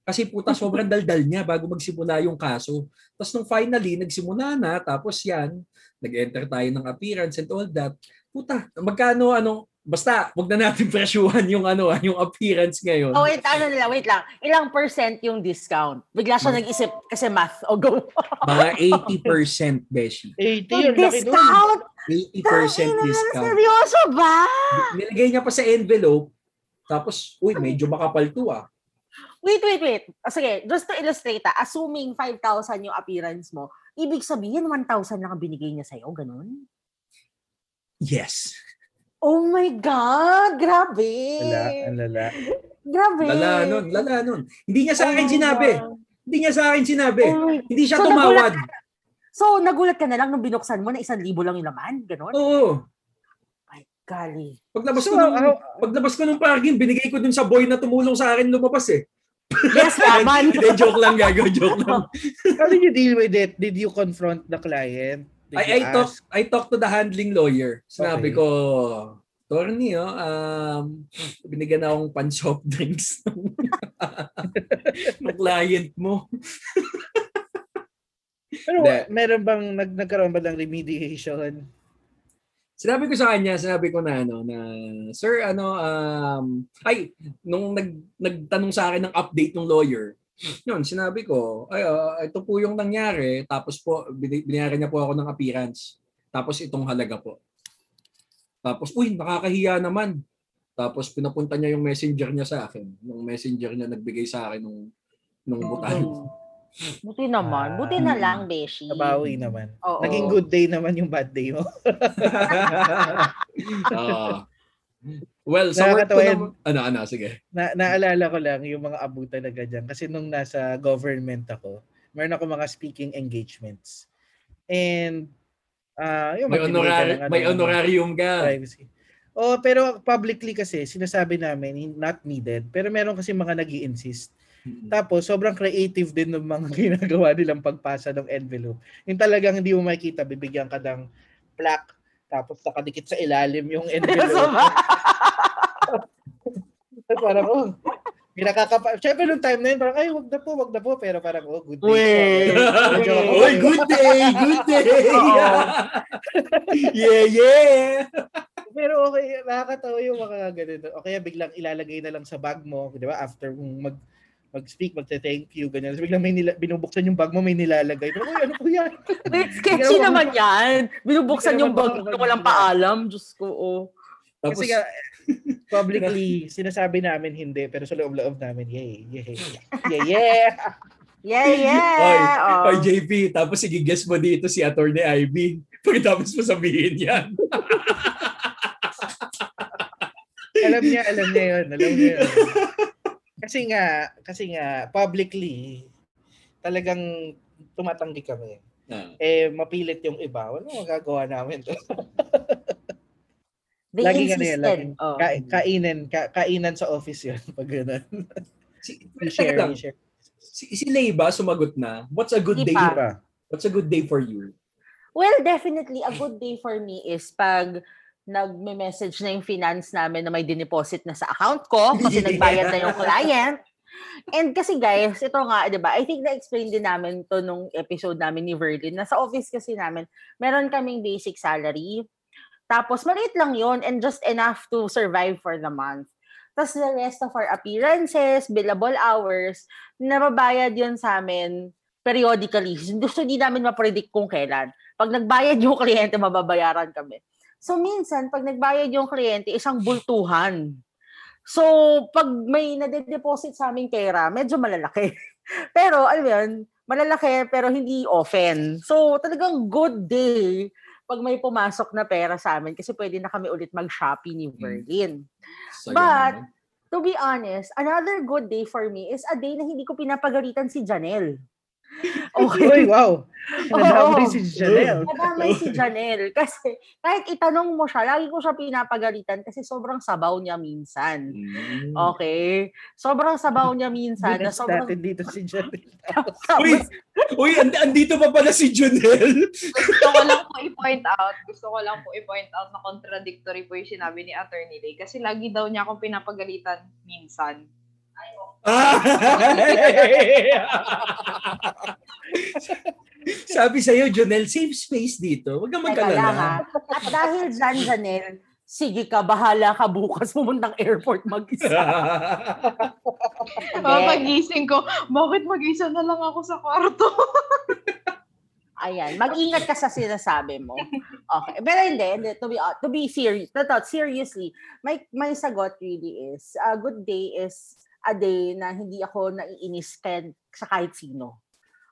Kasi puta, sobrang daldal niya bago magsimula yung kaso. Tapos nung finally, nagsimula na, tapos yan, nag-enter tayo ng appearance and all that. Puta, magkano, ano, basta, wag na natin presyuhan yung ano, ah, yung appearance ngayon. Oh, wait, ano nila, wait lang. Ilang percent yung discount? Bigla siya nag-isip kasi math. O go. Mga 80% Beshi. 80 yun, laki dun. discount? 80% Tangina, discount. Seryoso ba? Nilagay niya pa sa envelope. Tapos, uy, medyo makapal to ah. Wait, wait, wait. Ah, Sige, just to illustrate, ah, assuming 5,000 yung appearance mo, ibig sabihin 1,000 lang ang binigay niya sa'yo, ganun? Yes. Oh my God! Grabe! Lala, lala. Grabe! Lala nun, lala nun. Hindi niya sa akin Oh sinabi. God. Hindi niya sa akin sinabi. Oh Hindi siya So, tumawad. So, nagulat ka na lang nung binuksan mo na isang libo lang yung laman? Ganun? Oo. Gali. Paglabas So, ko nung, how- paglabas ko nung parking, binigay ko dun sa boy na tumulong sa akin lumabas eh. Yes, laman! Hindi, joke lang gago, joke lang. How did you deal with it? Did you confront the client? Did I, I talk ask? I talked to the handling lawyer. Sinabi Okay. ko, Torny, oh, um, binigyan na akong pan soft drinks ng, client mo. Pero Hindi. meron bang nag nagkaroon ba ng remediation? Sinabi ko sa kanya, sinabi ko na ano na sir ano um ay nung nag nagtanong sa akin ng update ng lawyer. Yun, sinabi ko, ay ah, ito po yung nangyari tapos po bin- binayaran niya po ako ng appearance. Tapos itong halaga po. Tapos uy, nakakahiya naman. Tapos pinapunta niya yung messenger niya sa akin. Nung messenger niya nagbigay sa akin nung nung butal. Buti naman. Buti na lang, Beshi. Nabawi naman. Oo. Naging good day naman yung bad day mo. Ah. well, sa work ko naman, ano, ano, sige. Na naalala ko lang yung mga abutan na ganyan. Kasi nung nasa government ako, meron ako mga speaking engagements. And uh, yung May, magbibigay ka honorary, ng ano, may honorarium ka. privacy. Oh, pero publicly kasi sinasabi namin not needed. Pero meron kasi mga nag insist Tapos sobrang creative din ng mga ginagawa nilang pagpasa ng envelope. Yung talagang hindi mo makikita, bibigyan ka ng plaque tapos nakadikit sa ilalim yung envelope. parang, oh, may nakakapa... Siyempre nung time na yun, parang, ay, wag na po, wag na po. Pero parang, oh, good day. Ako, Oy, good day! Good day! Yeah, yeah! Pero okay, nakakatawa yung mga ganito. O kaya biglang ilalagay na lang sa bag mo, di ba? After mong mag mag-speak, magte-thank you, ganyan. So, biglang may nila, binubuksan yung bag mo, may nilalagay. Pero, uy, ano po yan? Wait, sketchy Hindi ka naman yan. Binubuksan yung bag na walang paalam. Diyos ko, oh. Tapos, Kasi nga, publicly, sinasabi namin hindi, pero sa loob-loob namin, yay, yay, yeah, yeah. Yeah, yeah. Oy, oh. oy, JP, tapos i-guess mo dito si Attorney Ivy. Pagkatapos mo sabihin yan. alam niya, alam niya yun, alam niya yun. Kasi nga, kasi nga, publicly, talagang tumatanggi kami. Ah. Eh, mapilit yung iba. Wala magagawa namin to. They lagi ka insisted. lagi. Oh. Ka- kainan, ka- kainan sa office yun. Pag gano'n. Si, I-share, teka lang, i-share. si, si Lay ba sumagot na? What's a good Hindi day? pa. What's a good day for you? Well, definitely, a good day for me is pag nagme-message na yung finance namin na may dineposit na sa account ko kasi nagbayad na yung client. And kasi guys, ito nga, di ba, I think na-explain din namin to nung episode namin ni Verlin, na sa office kasi namin, meron kaming basic salary. Tapos, maliit lang yon and just enough to survive for the month. Tapos the rest of our appearances, billable hours, nababayad yon sa amin periodically. So, hindi namin ma-predict kung kailan. Pag nagbayad yung kliyente, mababayaran kami. So, minsan, pag nagbayad yung kliyente, isang bultuhan. So, pag may nade-deposit sa aming pera, medyo malalaki. pero, alam mo yun, malalaki pero hindi often. So, talagang good day pag may pumasok na pera sa amin kasi pwede na kami ulit mag-Shopee ni Berlin. Saya But, naman. to be honest, another good day for me is a day na hindi ko pinapagalitan si Janelle. Uy, Okay. wow. Oo. Nadamay si Janelle. Madamay si Janelle. Kasi kahit itanong mo siya, lagi ko siya pinapagalitan kasi sobrang sabaw niya minsan. Mm. Okay? Sobrang sabaw niya minsan. Na Binas sobrang... natin dito si Janelle. Uy, uy, and- andito pa pala si Junel. Gusto ko lang po i-point out, gusto ko lang po i-point out na contradictory po yung sinabi ni Attorney Ray. Kasi lagi daw niya akong pinapagalitan minsan. Sabi sa'yo, Junel, safe space dito. Huwag kang mag-alala. At dahil dyan, Janelle, sige ka, bahala ka bukas pumuntang airport mag-isa. Papagising ko, bakit mag-isa na lang ako sa kwarto? Ayan, mag-ingat ka sa sinasabi mo. Okay. Pero hindi, hindi to be to be serious, to, to, seriously, my my sagot really is a good day is a day na hindi ako naiinis kahit sa kahit sino.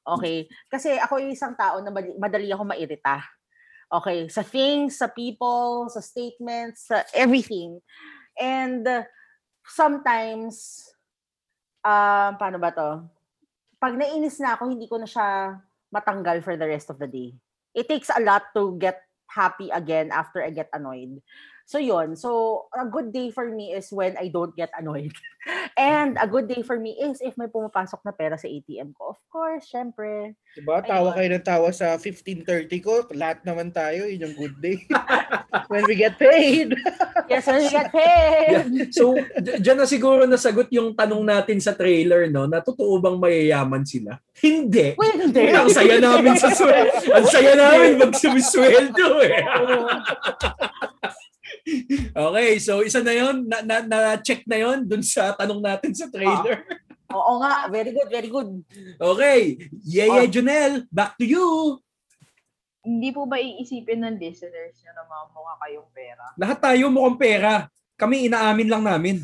Okay? Kasi ako yung isang tao na madali, ako mairita. Okay, sa things, sa people, sa statements, sa everything. And uh, sometimes ah paano ba to? Pag nainis na ako, hindi ko na siya matanggal for the rest of the day. It takes a lot to get happy again after I get annoyed. So yun. So a good day for me is when I don't get annoyed. And a good day for me is if may pumapasok na pera sa ATM ko. Of course, syempre. Diba? Tawa kayo ng tawa sa 15.30 ko. Lahat naman tayo. Yun yung good day. When we get paid. Yes, when we get paid. Yeah. So, d- dyan na siguro nasagot yung tanong natin sa trailer, no? Na totoo bang mayayaman sila? Hindi. Well, hindi. Ang saya namin sa sweldo. Ang saya namin magsumisweldo eh. Okay, so isa na yon na, na, na-check na yon dun sa tanong natin sa trailer. Oo nga, very good, very good. Okay, Yeye Oh. Junel, back to you. Hindi po ba iisipin ng listeners nyo na mukha kayong pera? Lahat tayo mukhang pera. Kami inaamin lang namin.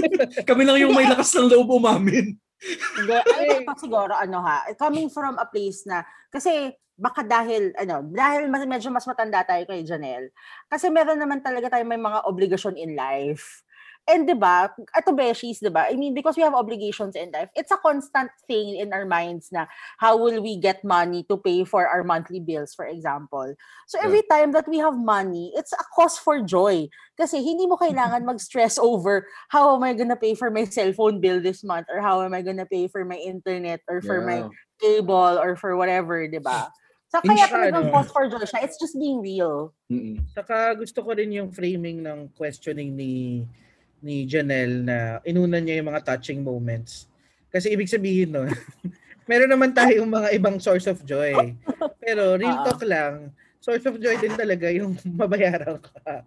Kami lang yung may lakas ng loob umamin. Hindi, ay, ito siguro, ano ha, coming from a place na, kasi baka dahil, ano, dahil mas, medyo mas matanda tayo kay Janelle, kasi meron naman talaga tayo may mga obligasyon in life. And 'di ba, ato beshies, 'di ba? I mean, because we have obligations in life, it's a constant thing in our minds na how will we get money to pay for our monthly bills, for example. So every time that we have money, it's a cause for joy. Kasi hindi mo kailangan mag-stress over how am I gonna pay for my cellphone bill this month or how am I gonna pay for my internet or for my cable or for whatever, 'di ba? So kaya Insya, talagang ano. cause for joy siya. It's just being real. Mm-mm. Saka gusto ko rin yung framing ng questioning ni ni Janelle na inuna niya yung mga touching moments. Kasi ibig sabihin no, meron naman tayong mga ibang source of joy. Pero real Oo. talk lang, source of joy din talaga yung mabayaran ka.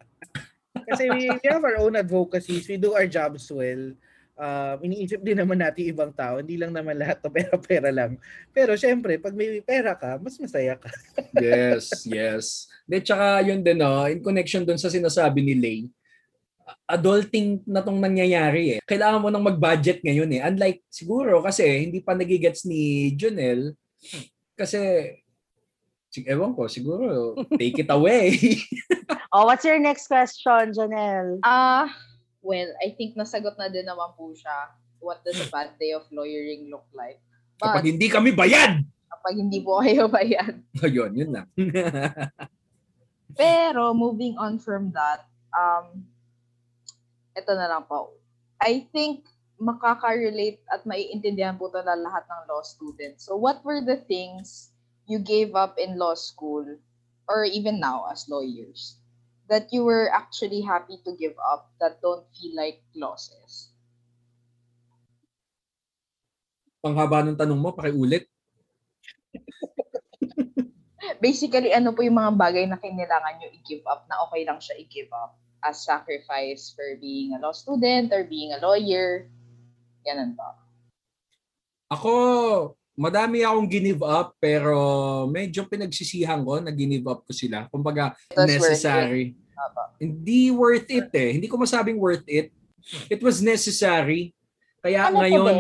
Kasi we, we have our own advocacies, we do our jobs well. Um, iniisip din naman natin ibang tao, hindi lang naman lahat to pera-pera lang. Pero syempre, pag may pera ka, mas masaya ka. yes, yes. De, tsaka yun din, no, in connection dun sa sinasabi ni Lay, adulting na tong nangyayari eh. Kailangan mo nang mag-budget ngayon eh. Unlike siguro kasi hindi pa nagigets ni Junel kasi sig- ewan ko, siguro take it away. Oh, what's your next question, Janelle? Ah, well, I think nasagot na din naman po siya. What does a bad day of lawyering look like? But Kapag hindi kami bayad. kapag hindi po kayo bayad. Ayun, yun na. Pero moving on from that, um, ito na lang po. I think makaka-relate at maiintindihan po na lahat ng law students. So what were the things you gave up in law school or even now as lawyers that you were actually happy to give up that don't feel like losses? Panghaba ng tanong mo, pakiulit. Basically, ano po yung mga bagay na kailangan nyo i-give up na okay lang siya i-give up as sacrifice for being a law student or being a lawyer? Ganun po. Ako, madami akong give up pero medyo pinagsisihan ko na give up ko sila. Kumbaga, worth necessary. Apo. Hindi worth it eh. Hindi ko masabing worth it. it was necessary. Kaya Ano ngayon,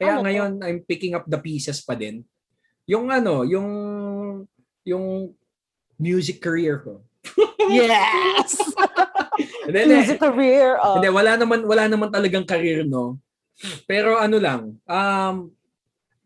kaya Ano to? ngayon I'm picking up the pieces pa din. Yung ano, yung yung music career ko. Yes! Hindi, hindi. Music career. Oh. Hindi, wala naman wala naman talagang career, no. Pero ano lang, um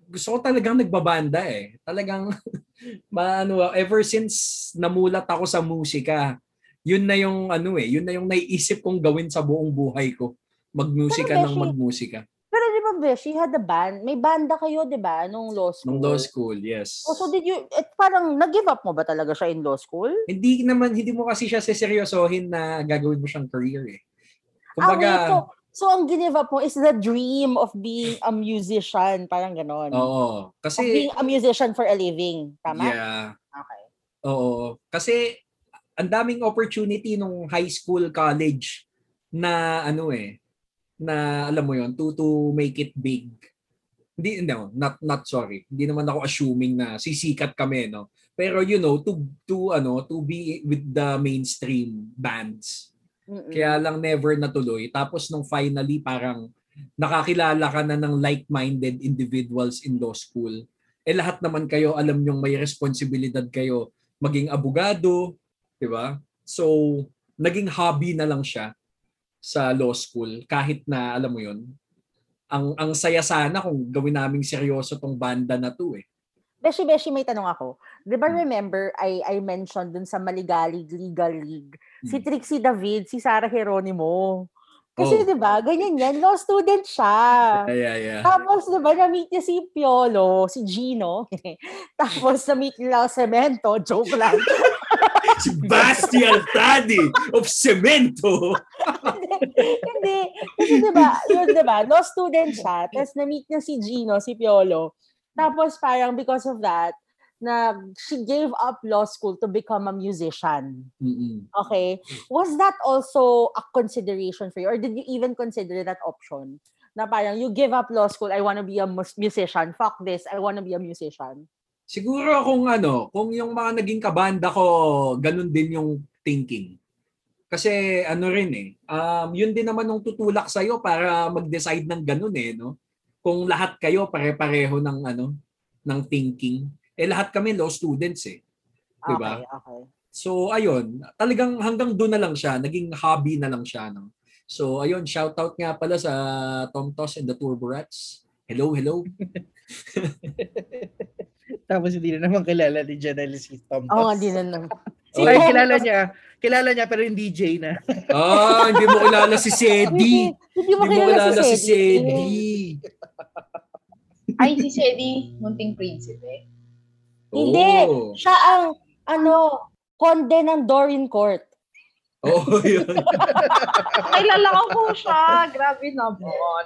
gusto ko talagang nagbabanda eh. Talagang maano ever since namulat ako sa musika, yun na yung ano eh, yun na yung naiisip kong gawin sa buong buhay ko. Magmusika ng magmusika. Pero di ba, Beshi, had a band? May banda kayo, di ba, nung law school? Nung law school, yes. Oh, so did you, eh, parang nag-give up mo ba talaga siya in law school? Hindi naman, hindi mo kasi siya seseryosohin na gagawin mo siyang career eh. ah, Kumbaga, wait, so, so ang give up mo is the dream of being a musician, parang ganon. oo. of Kasi, being a musician for a living. Tama? yeah. Okay. Oo. Kasi, ang daming opportunity nung high school, college na ano eh, na alam mo yon to to make it big. Hindi no, not not sorry. Hindi naman ako assuming na sisikat kami no. Pero you know, to to ano, to be with the mainstream bands. Mm-mm. Kaya lang never natuloy. Tapos nung finally parang nakakilala ka na ng like-minded individuals in law school. Eh lahat naman kayo alam yung may responsibilidad kayo maging abogado, 'di ba? So naging hobby na lang siya sa law school kahit na alam mo 'yon. Ang ang saya sana kung gawin naming seryoso tong banda na 'to eh. Beshi, Beshi, may tanong ako. Di ba Hmm. remember, I, I mentioned dun sa Maligalig Legal League, si Hmm. Trixie David, si Sarah Geronimo. Kasi Oh. di ba, ganyan yan, law student siya. Yeah, yeah, yeah. Tapos, di ba, na-meet niya si Piolo, si Gino. Tapos, na-meet nila Cemento. Joke lang. si Basti Altadi of Cemento. Hindi. Kasi di ba, yun di ba, law student siya. Tapos, na-meet niya si Gino, si Piolo. Tapos, parang because of that, na she gave up law school to become a musician. Mm-mm. Okay. Was that also a consideration for you? Or did you even consider that option? Na parang you give up law school, I want to be a mus- musician. Fuck this, I want to be a musician. Siguro kung ano, kung yung mga naging kabanda ko, ganun din yung thinking. Kasi ano rin eh, um, yun din naman yung tutulak sa'yo para mag-decide ng ganun eh, no? Kung lahat kayo pare-pareho ng ano, ng thinking. Eh lahat kami law students eh. Diba? Okay, okay. So ayun, talagang hanggang doon na lang siya, naging hobby na lang siya. No? So ayun, shout out nga pala sa Tom Toss and the Turbo Rats. Hello, hello. Tapos hindi na naman kilala ni Janelle si Tom Oo, oh, Toss. di na naman. Si Oh, Tom kilala niya. Kilala niya pero yung DJ na. Ah, hindi mo kilala si Sedi. Hindi mo Hindi mo kilala kilala si si Sedi. Ay, si Sedi, munting prinsipe. Hindi. Oo. Siya ang, ano, konde ng Dorin Court. Oo, yun. Kilala ko po siya. Grabe naman.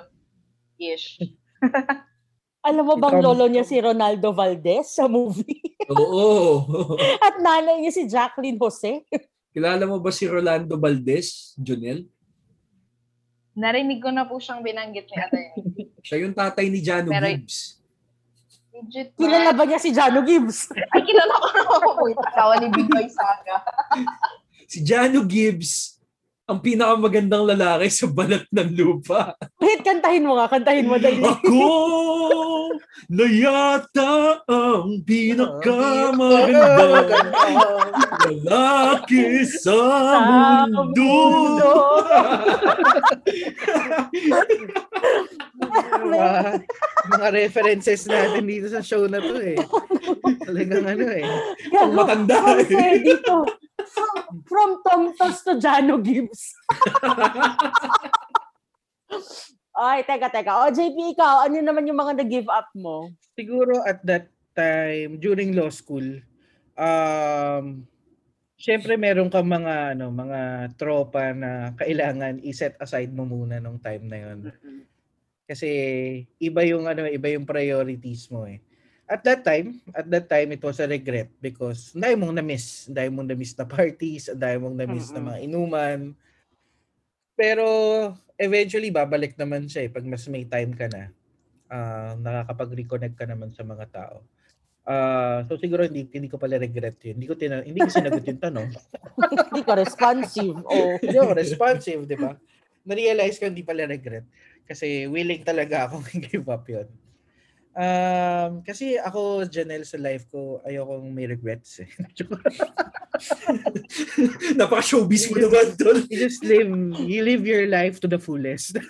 Ish. Alam mo bang Tom- lolo niya si Ronaldo Valdez sa movie? Oo. At nanay niya si Jacqueline Jose? Kilala mo ba si Rolando Valdez, Jonel? Narinig ko na po siyang binanggit ni Ate. Siya yung tatay ni Jano Pero- Gibbs. Legit Kilala ba? niya si Jano Gibbs? Ay, kilala ko na po. Yung asawa ni Big Saga. Si Jano Gibbs, ang pinakamagandang lalaki sa balat ng lupa. Wait, kantahin mo nga. Kantahin mo dahil. Ako na yata ang pinakamagandang lalaki sa mundo. mga, mga references natin dito sa show na to eh. Talagang ano eh. Ang matanda eh. Freddy to, from, from Tom Toss to Jano Gibbs. Ay, teka, teka. O, JP, ikaw, ano naman yung mga nag-give up mo? Siguro at that time, during law school, um, syempre meron ka mga, ano, mga tropa na kailangan i-set aside mo muna nung time na yon Kasi iba yung ano, iba yung priorities mo eh. At that time, at that time it was a regret because dahil mong na-miss, dahil mong na-miss na parties, dahil mong na-miss na Mm-mm. mga inuman. Pero eventually babalik naman siya eh pag mas may time ka na. Ah, nakakapag-reconnect ka naman sa mga tao. Ah, so siguro hindi hindi ko pala regret 'yun. Hindi ko tina- hindi ko sinagot yung tanong. Hindi ka responsive. Oh. Hindi ako responsive, di ba? na-realize ko hindi pala regret. Kasi willing talaga akong give up yun. Um, kasi ako, Janelle, sa life ko, ayokong may regrets eh. Napaka-showbiz mo naman, tol. you just live, you live your life to the fullest.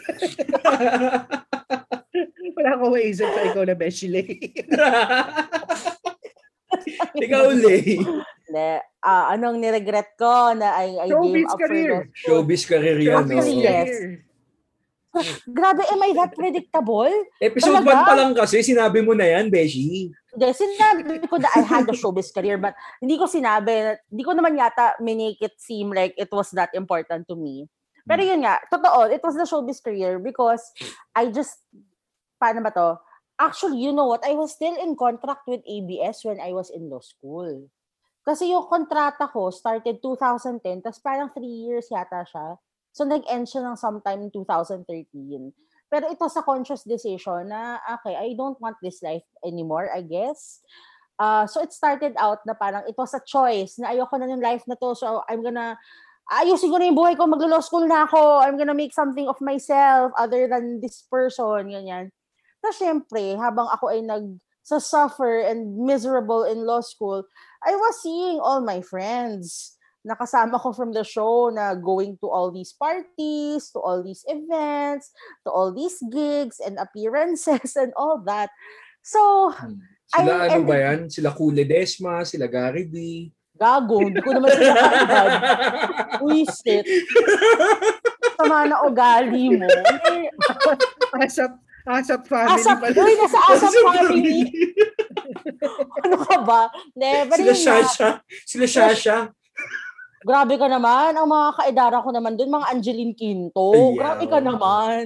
Wala akong maisip sa ikaw na Beshile. Ikaw, Lay. Hindi. Ah, anong niregret ko na I, I gave Showbiz up career. for law school? Showbiz career yan. Showbiz yes. Grabe, am I that predictable? Episode 1 Talaga? pa lang kasi, sinabi mo na yan, Beshi. Hindi, sinabi ko na I had a showbiz career but hindi ko sinabi, hindi ko naman yata make it seem like it was that important to me. Pero yun nga, totoo, it was the showbiz career because I just, paano ba to? Actually, you know what? I was still in contract with ABS when I was in law school. Kasi yung kontrata ko started 2010, tapos parang three years yata siya. So, nag-end siya ng sometime in 2013. Pero it was a conscious decision na, okay, I don't want this life anymore, I guess. Uh, so, it started out na parang it was a choice na ayoko na yung life na to. So, I'm gonna, ayusin ko na yung buhay ko, maglo-law school na ako. I'm gonna make something of myself other than this person, ganyan. Tapos, syempre, habang ako ay nag sa suffer and miserable in law school, I was seeing all my friends nakasama ko from the show na going to all these parties, to all these events, to all these gigs and appearances and all that. So, Sila I- ano and- ba yan? Sila Kule Desma, sila Gary B. gago, hindi ko naman sila kaagad. Wisit. Sama na ugali mo. Asap, asap family Asap, pala. uy, nasa Asap family. Ano ka ba? Ne, pero Sila Shasha. Sila Shasha. Grabe ka naman. Ang mga kaedara ko naman doon, mga Angeline Quinto. Ayaw. Grabe ka naman.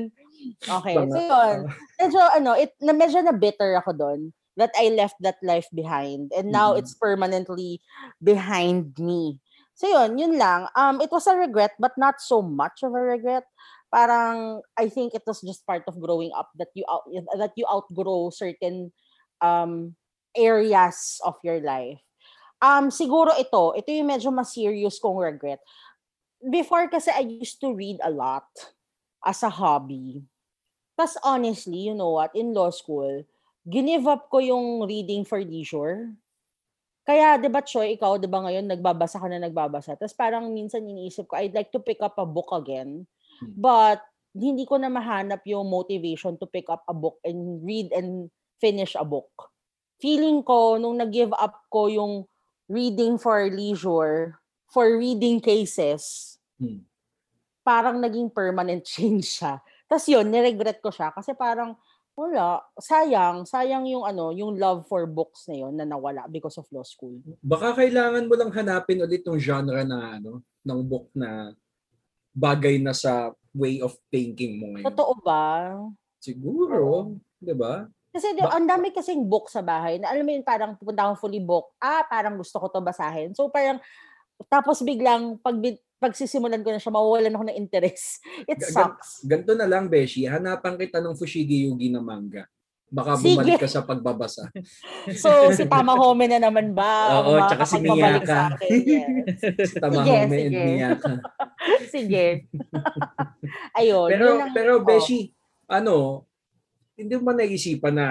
Okay, so yun. Medyo, ano, it, na, medyo na bitter ako doon that I left that life behind. And now Mhm. it's permanently behind me. So yun, yun lang. Um, it was a regret, but not so much of a regret. Parang, I think it was just part of growing up that you out, that you outgrow certain um, areas of your life. Um, siguro ito, ito yung medyo mas serious kong regret. Before kasi I used to read a lot as a hobby. Tapos honestly, you know what, in law school, ginive up ko yung reading for leisure. Kaya, di ba, Choy, ikaw, di ba ngayon, nagbabasa ka na nagbabasa. Tapos parang minsan iniisip ko, I'd like to pick up a book again. Hmm. But, hindi ko na mahanap yung motivation to pick up a book and read and finish a book. Feeling ko, nung nag-give up ko yung reading for leisure, for reading cases, Hmm. parang naging permanent change siya. Tapos yun, niregret ko siya kasi parang wala, sayang, sayang yung ano, yung love for books na yun na nawala because of law school. Baka kailangan mo lang hanapin ulit yung genre na ano, ng book na bagay na sa way of thinking mo ngayon. Totoo ba? Siguro, 'di ba? Kasi Ba- ang dami kasing book sa bahay na alam mo yun, parang pupunta akong fully book. Ah, parang gusto ko to basahin. So parang, tapos biglang pag, pagsisimulan ko na siya, mawawalan ako ng interest. It sucks. Ganto na lang, Beshi. Hanapan kita ng Fushigi Yugi na manga. Baka Sige. bumalik ka sa pagbabasa. So, si Tama Home na naman ba? Oo, Ang tsaka si makakapagbabalik Miyaka. sa akin? Yes. Tamahome and sige. Miyaka. Sige. Ayun. Pero, yun ang- pero oh. Beshi, ano, hindi mo naisipan na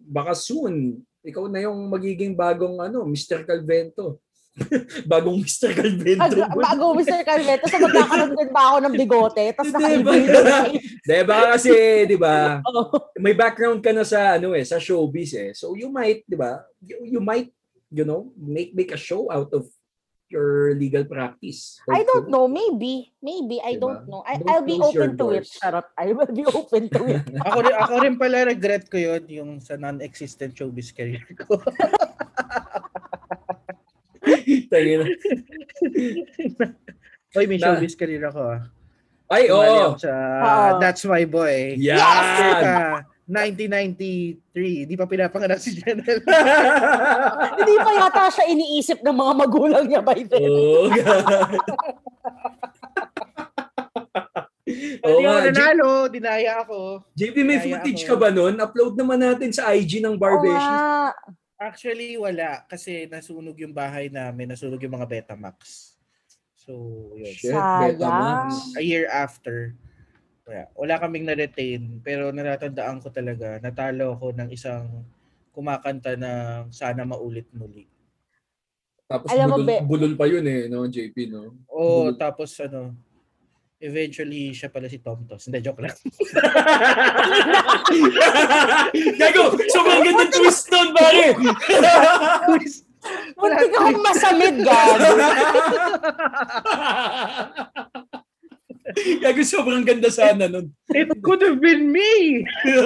baka soon, ikaw na yung magiging bagong ano, Mr. Calvento. bagong Mr. Calvento. Ag- bago Mr. Calvento, so magkakaroon din ba ako ng bigote? Tapos Hindi ba? naka Di ba kasi, di ba, may background ka na sa ano eh, sa showbiz eh. So you might, di ba, you, you might, you know, make make a show out of your legal practice. I don't know. Maybe. Maybe. I Diba? don't know. I, Don't I'll be open to it. Charot. I will be open to it. ako, rin, ako rin pala regret ko yun, yung sa non-existent showbiz career ko. Tangina. Oy, may Na- showbiz career ako ah. Ay, oo. ako sa Oo. That's My Boy. Yan! Circa 1993. Di pa pinapanganak si Janelle. Hindi pa yata siya iniisip ng mga magulang niya by then. Oo. Oo Hindi ako nga, J- nanalo. Dinaya ako. JP, may Kaya footage ako. ka ba nun? Upload naman natin sa IG ng Oo Barbeshi. nga. Actually, wala. Kasi nasunog yung bahay namin. Nasunog yung mga Betamax. So, yun. Shit, Sayang. Betamax. A year after. Kaya, wala kaming na-retain, pero natatandaan ko talaga, natalo ako ng isang kumakanta ng Sana Maulit Muli. Tapos Alam mo, bulol, Be- bulol pa yun eh, no, JP, no? Oo, Bulol. tapos ano, eventually siya pala si Tomtos. Hindi, joke lang. Gago! Sobrang ganda twist nun, pare! Muntik akong masamid, gago. Gago, sobrang ganda sana nun. It could have been me!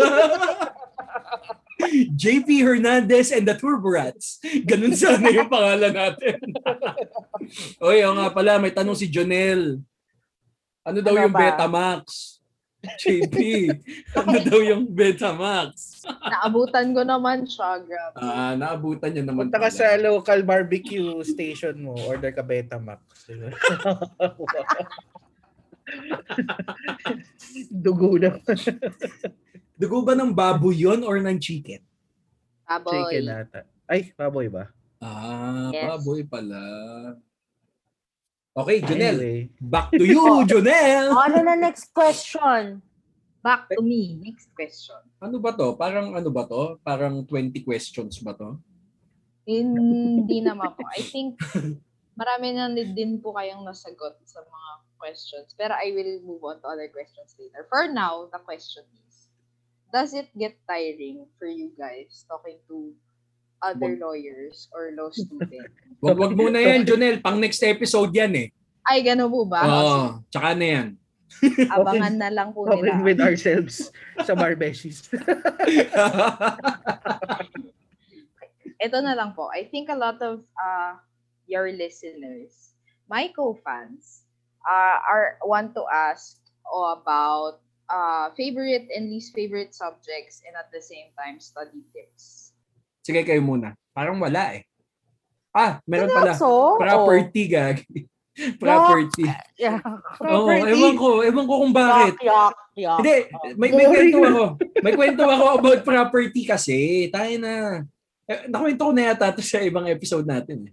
JP Hernandez and the Turborats. Ganun sana yung pangalan natin. Oy, o nga pala, may tanong si Jonel. Ano daw Ano yung ba? Betamax? JP, ano daw yung Betamax? Naabutan ko naman siya, grabe. Ah, naabutan niya naman Punta ka pala. sa local barbecue station mo, order ka Betamax. Dugo na. Dugo ba ng baboy yon or ng chicken? Baboy. Chicken ata. Ay, baboy ba? Ah, Yes. baboy pala. Okay, Jonel. Anyway, Back to you, Jonel. ano na next question? Back to me. Next question. Ano ba to? Parang ano ba to? Parang 20 questions ba to? Hindi naman po. I think marami na din po kayong nasagot sa mga questions. Pero I will move on to other questions later. For now, the question is, does it get tiring for you guys talking to other lawyers or law students? Wag wag muna yan, Jonel. Pang next episode yan eh. Ay, gano'n po ba? Oo, tsaka na yan. Abangan na lang po talking nila. with ourselves sa Barbeshies. ito na lang po. I think a lot of uh, your listeners, my co-fans, uh, are want to ask about uh, favorite and least favorite subjects and at the same time study tips. Sige kayo muna. Parang wala eh. Ah, meron pala. So, Property gag. Property. Yeah. Oo, ewan ko. Ewan ko kung bakit. Yak, yak, yak. Hindi, may, may kwento ako. May kwento ako about property kasi. Tayo na. Eh, nakwento ko na yata ito sa ibang episode natin. eh.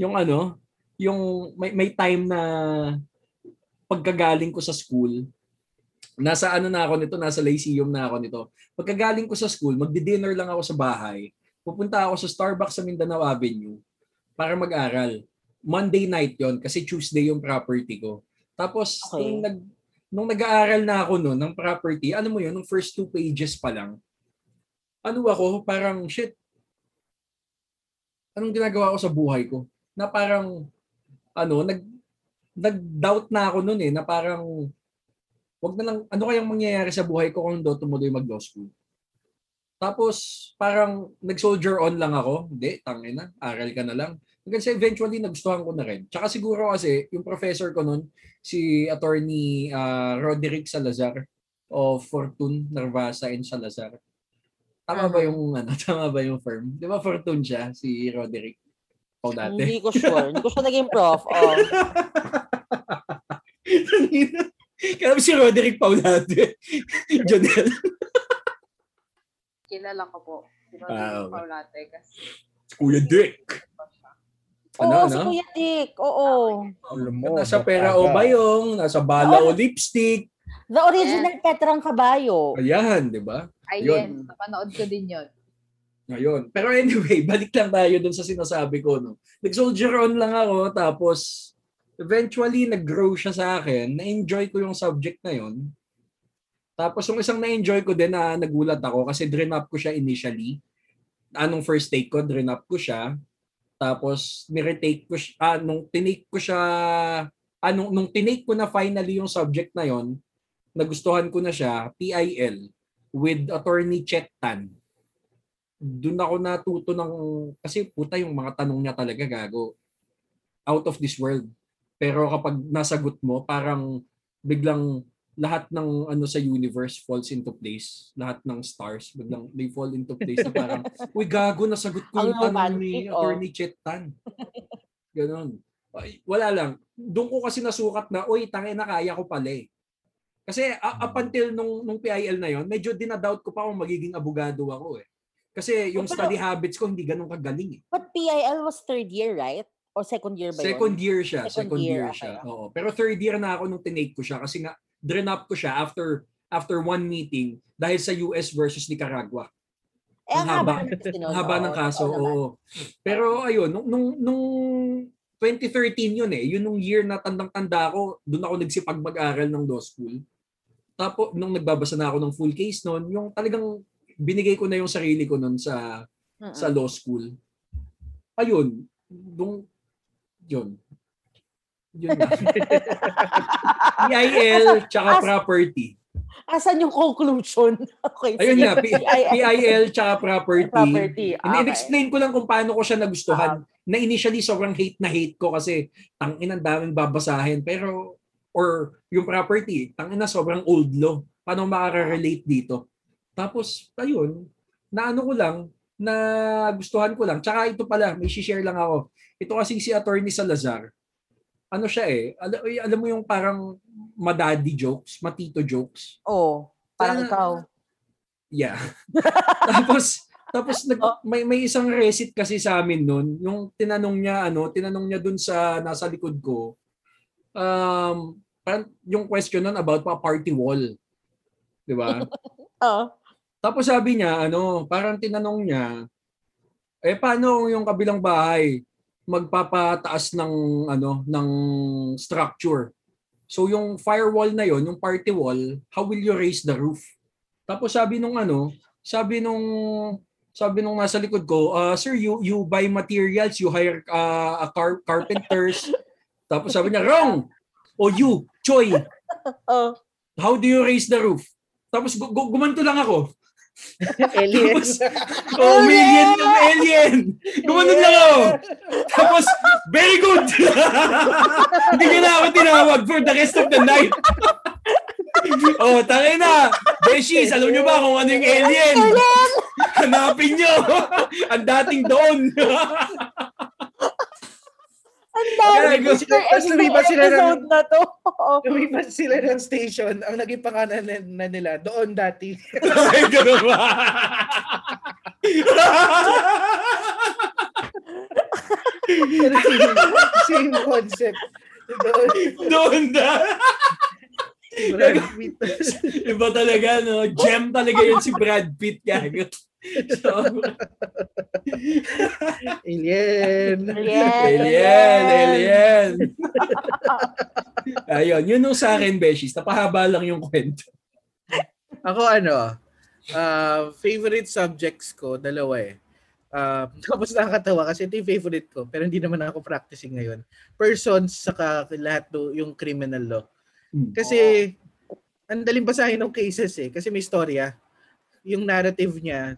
Yung ano, yung may, may time na pagkagaling ko sa school, nasa ano na ako nito, nasa Lyceum na ako nito. Pagkagaling ko sa school, magdi-dinner lang ako sa bahay. Pupunta ako sa Starbucks sa Mindanao Avenue para mag-aral. Monday night yon kasi Tuesday yung property ko. Tapos, Okay. nung, nag, nung nag-aaral na ako noon ng property, ano mo yun, nung first two pages pa lang, ano ako, parang, shit, anong ginagawa ko sa buhay ko? Na parang, ano, nag, nag-doubt na ako noon eh, na parang, wag na lang, ano kayang mangyayari sa buhay ko kung do tumuloy mag-law school? Tapos, parang nag-soldier on lang ako. Hindi, tangin na, aral ka na lang. Hanggang sa eventually, nagustuhan ko na rin. Tsaka siguro kasi, yung professor ko nun, si attorney ah, Roderick Salazar of Fortune, Narvasa and Salazar. Tama ba yung ano, tama ba yung firm? 'Di ba Fortune siya si Roderick? O dati. Hindi ko sure. Hindi ko siya naging prof. Oh. Kaya si Roderick Paulate. Jonel. Kilala ko po. Si Ah, Rodrigo okay. Paulate kasi Kuya Dick. Ano, Oo, ano? si Kuya Dick. Oo. Alam mo, Nasa pera o bayong, nasa bala o lipstick. The original Petrang Kabayo. Ayan, di ba? Ay, Yun. yes. Napanood ko din yun. Ngayon. Pero anyway, balik lang tayo dun sa sinasabi ko. No? Nag-soldier on lang ako, tapos eventually nag-grow siya sa akin. Na-enjoy ko yung subject na yon. Tapos yung isang na-enjoy ko din na nagulat ako kasi drain up ko siya initially. Anong first take ko, drain up ko siya. Tapos ni-retake ko siya, ah, nung tinake ko siya, ah, nung, nung tinake ko na finally yung subject na yon, nagustuhan ko na siya, PIL, with attorney Chet Tan doon ako natuto ng kasi puta yung mga tanong niya talaga gago. Out of this world. Pero kapag nasagot mo parang biglang lahat ng ano sa universe falls into place. Lahat ng stars biglang they fall into place na parang uy gago nasagot ko yung tanong ni oh. attorney Chet Tan ganon. Ay, wala lang. Doon ko kasi nasukat na uy tangina kaya ko pala eh. Kasi a- up until nung nung PIL na yon medyo dinadoubt ko pa kung magiging abogado ako eh kasi yung pero- study habits ko hindi ganun kagaling eh. But PIL was third year, right? Or second year ba yun? Second year siya, Second second, year, year, okay, siya. Oo. Pero third year na ako nung tinake ko siya kasi nga drenap ko siya after after one meeting dahil sa US versus Nicaragua. Eh, Ang haba, haba. haba ng kaso, oo oo. Pero ayun, nung, nung, nung 2013 yun eh, yun nung year na tandang-tanda ko, doon ako nagsipag mag-aral ng law school. Tapos, nung nagbabasa na ako ng full case noon, yung talagang binigay ko na yung sarili ko noon sa Mm-mm. sa law school. Ayun, nung yun. Yun. na. PIL tsaka As- property. Asan yung conclusion? Okay. Ayun nga, P- PIL tsaka property. Property. And Okay. explain ko lang kung paano ko siya nagustuhan. Na initially sobrang hate na hate ko kasi tangin ang daming babasahin. Pero, or yung property, tangin na sobrang old law. Paano makaka-relate dito? Tapos, ayun, na ano ko lang, na gustuhan ko lang. Tsaka ito pala, may share lang ako. Ito kasi si Attorney Salazar. Ano siya eh, alam, alam mo yung parang madaddy jokes, matito jokes. Oh, parang Sana- ikaw. Yeah. tapos tapos nag, may may isang recit kasi sa amin noon, yung tinanong niya ano, tinanong niya dun sa nasa likod ko. Um, parang yung question nun about pa party wall. 'Di ba? Oh. Tapos sabi niya ano, parang tinanong niya eh paano yung kabilang bahay magpapataas ng ano ng structure. So yung firewall na yon, yung party wall, how will you raise the roof? Tapos sabi nung ano, sabi nung sabi nung nasa likod ko, uh, sir, you you buy materials, you hire uh, a car carpenters. Tapos sabi niya, wrong. O you, Choi, Oh. how do you raise the roof? Tapos gu- gu- gumanto lang ako. Aliens. Oh, million yung alien. Gumanon lang ako. Tapos, very good. Hindi niya na ako tinawag for the rest of the night. oh, tangin na. Beshies, alam niyo ba kung ano yung alien? Hanapin niyo. Ang dating doon. Ang dami. Gago. Mr. Tapos lumipat sila ng- episode na to. Lumipat sila ng station. Ang naging pangalan na, nila, doon dati. Ay, ganun ba? Same, same concept. Doon. doon na. Brad Pitt. Iba talaga, no? Gem talaga yun si Brad Pitt. Gago. So, Alien. Alien. Alien, alien. Ayun, yun yung sa akin, Beshies. Napahaba lang yung kwento. Ako ano, uh, favorite subjects ko, dalawa eh. Uh, tapos nakakatawa kasi ito yung favorite ko, pero hindi naman ako practicing ngayon. Persons, saka lahat do, yung criminal law. Kasi, ang daling basahin ng cases eh. Kasi may storya. Yung narrative niya,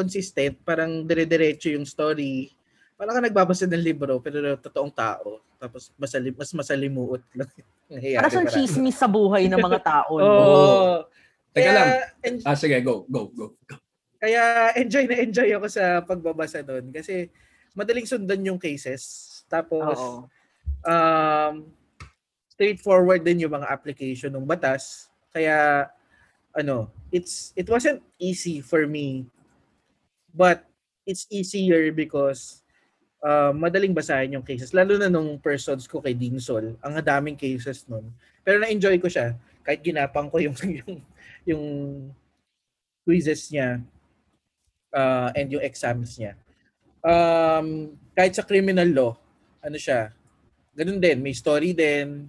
consistent. Parang dire-diretso yung story. Parang ka nagbabasa ng libro, pero totoong tao. Tapos masali, mas masalimuot lang. Parang siyang chismis sa buhay ng mga tao. Oo. no? Teka Kaya, lang. en- Ah, sige, go, go, go. go. kaya enjoy na enjoy ako sa pagbabasa doon. Kasi madaling sundan yung cases. Tapos, Oo. um, straightforward din yung mga application ng batas. Kaya ano, it's it wasn't easy for me. But it's easier because uh, madaling basahin yung cases. Lalo na nung persons ko kay Dinsol, ang daming cases nun. Pero na-enjoy ko siya kahit ginapang ko yung yung, yung quizzes niya uh, and yung exams niya. Um, kahit sa criminal law, ano siya, ganun din, may story din.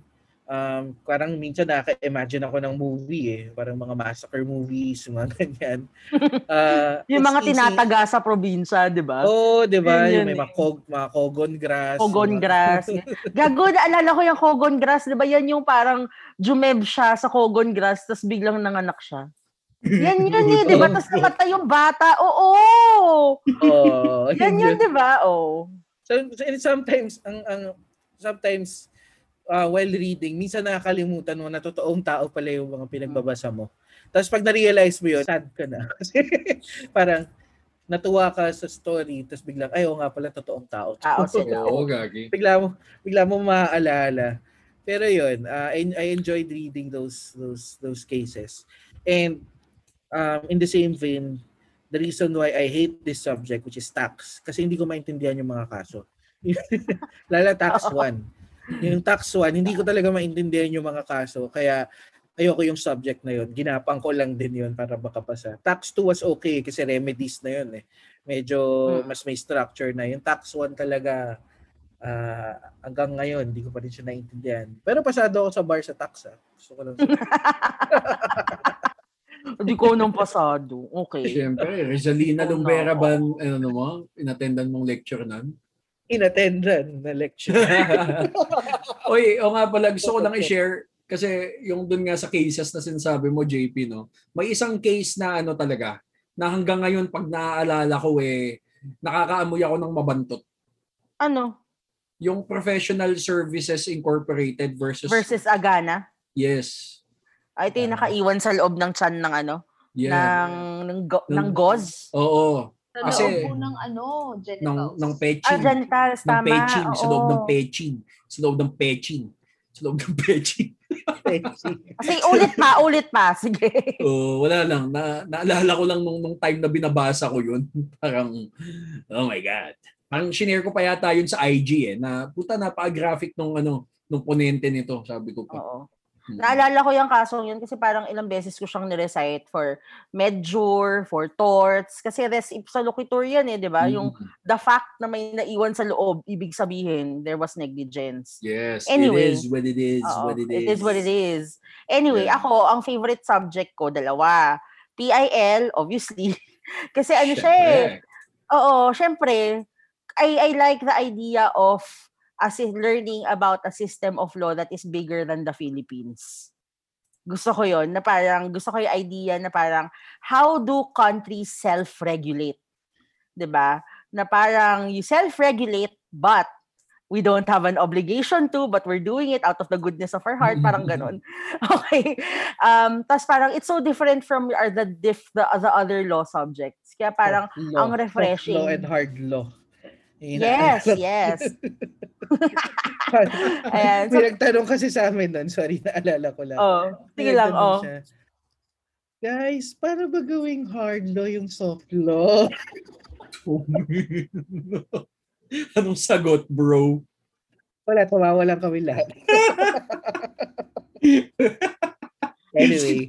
Um, parang minsan nakaka-imagine ako ng movie eh. Parang mga massacre movies, mga ganyan. Uh, Yung mga easy- tinataga sa probinsya, di ba? Oo, oh, di ba? Yun Yung may yun mga, kog, mga kogon grass. Kogon mga- grass. Gago, naalala ko yung Kogon grass, di ba? Yan yung parang jumeb siya sa Kogon grass, tapos biglang nanganak siya. Yan yun eh, di ba? Tapos namatay yung bata. Oo! Oo, Yan yun, di ba? Oo. So, and sometimes, ang, ang sometimes, uh, while reading, minsan nakakalimutan mo na totoong tao pala yung mga pinagbabasa mo. Tapos pag na-realize mo yun, sad ka na. Kasi parang natuwa ka sa story, tapos biglang, ay, oo nga pala, totoong tao. Tao sila. Oo, gagi. bigla mo, bigla mo maaalala. Pero yun, uh, I, I enjoyed reading those those those cases. And um, in the same vein, the reason why I hate this subject, which is tax, kasi hindi ko maintindihan yung mga kaso. Lala tax 1. Yung tax 1, hindi ko talaga maintindihan yung mga kaso. Kaya ayoko yung subject na yun. Ginapang ko lang din yun para makapasa. Tax 2 was okay kasi remedies na yun eh. Medyo Hmm. mas may structure na. Yung tax 1 talaga ah, hanggang ngayon, hindi ko pa rin siya naintindihan. Pero pasado ako sa bar sa tax ah. Gusto ko lang Hindi ko nung pasado. Okay. Siyempre, Rizalina Lumbera ba, ano mo, inattendan mong lecture nun? Inattendan na lecture. Oy, o nga pala, gusto ko lang i-share kasi yung dun nga sa cases na sinasabi mo, JP, no? May isang case na ano talaga, na hanggang ngayon pag naaalala ko eh, nakakaamoy ako ng mabantot. Ano? Yung Professional Services Incorporated versus... Versus Agana? Yes. Ay, ito yung Ah. nakaiwan sa loob ng chan ng ano? Yeah. Ng, ng, go- ng Ng- goz? Oo. Sa Kasi- loob po ng ano, Ng, genitals. ng Ah, pechin. genitals, ng tama. pechin. Sa loob ng oo. pechin. Sa loob ng pechin. Sa loob ng pechin. Kasi ulit pa, ulit pa. Sige. Oo, wala lang. Na, naalala ko lang nung, nung time na binabasa ko yun. Parang, oh my God. Parang shinare ko pa yata yun sa IG eh, na puta napaka-graphic nung ano, nung ponente nito, sabi ko pa. Oo. Hmm. Naalala ko yung kasong yun kasi parang ilang beses ko siyang nirecite for medjure, for torts. Kasi res ipsa loquitur yan eh, di ba? Yung Mm. the fact na may naiwan sa loob, ibig sabihin, there was negligence. Yes, Anyway. it is what it is, Oo, what it is. It is what it is. Anyway, Yeah. ako, ang favorite subject ko, dalawa. PIL, obviously. kasi ano siya eh. Oo, syempre, I, I like the idea of as learning about a system of law that is bigger than the Philippines. Gusto ko yon na parang, gusto ko yung idea na parang, how do countries self-regulate? ba? Na parang, you self-regulate, but we don't have an obligation to, but we're doing it out of the goodness of our heart, parang ganun. Okay. Um, Tapos parang, it's so different from our, the, diff, the, the other law subjects. Kaya parang, Law. ang refreshing. Soft law and hard law. Yes, yes. Ayan. So, May nagtanong kasi sa amin nun. Sorry, naalala ko lang. oh, sige May lang, oh. siya, Guys, paano ba gawing hard law yung soft law? Anong sagot, bro? Wala, tumawa lang kami lahat. anyway.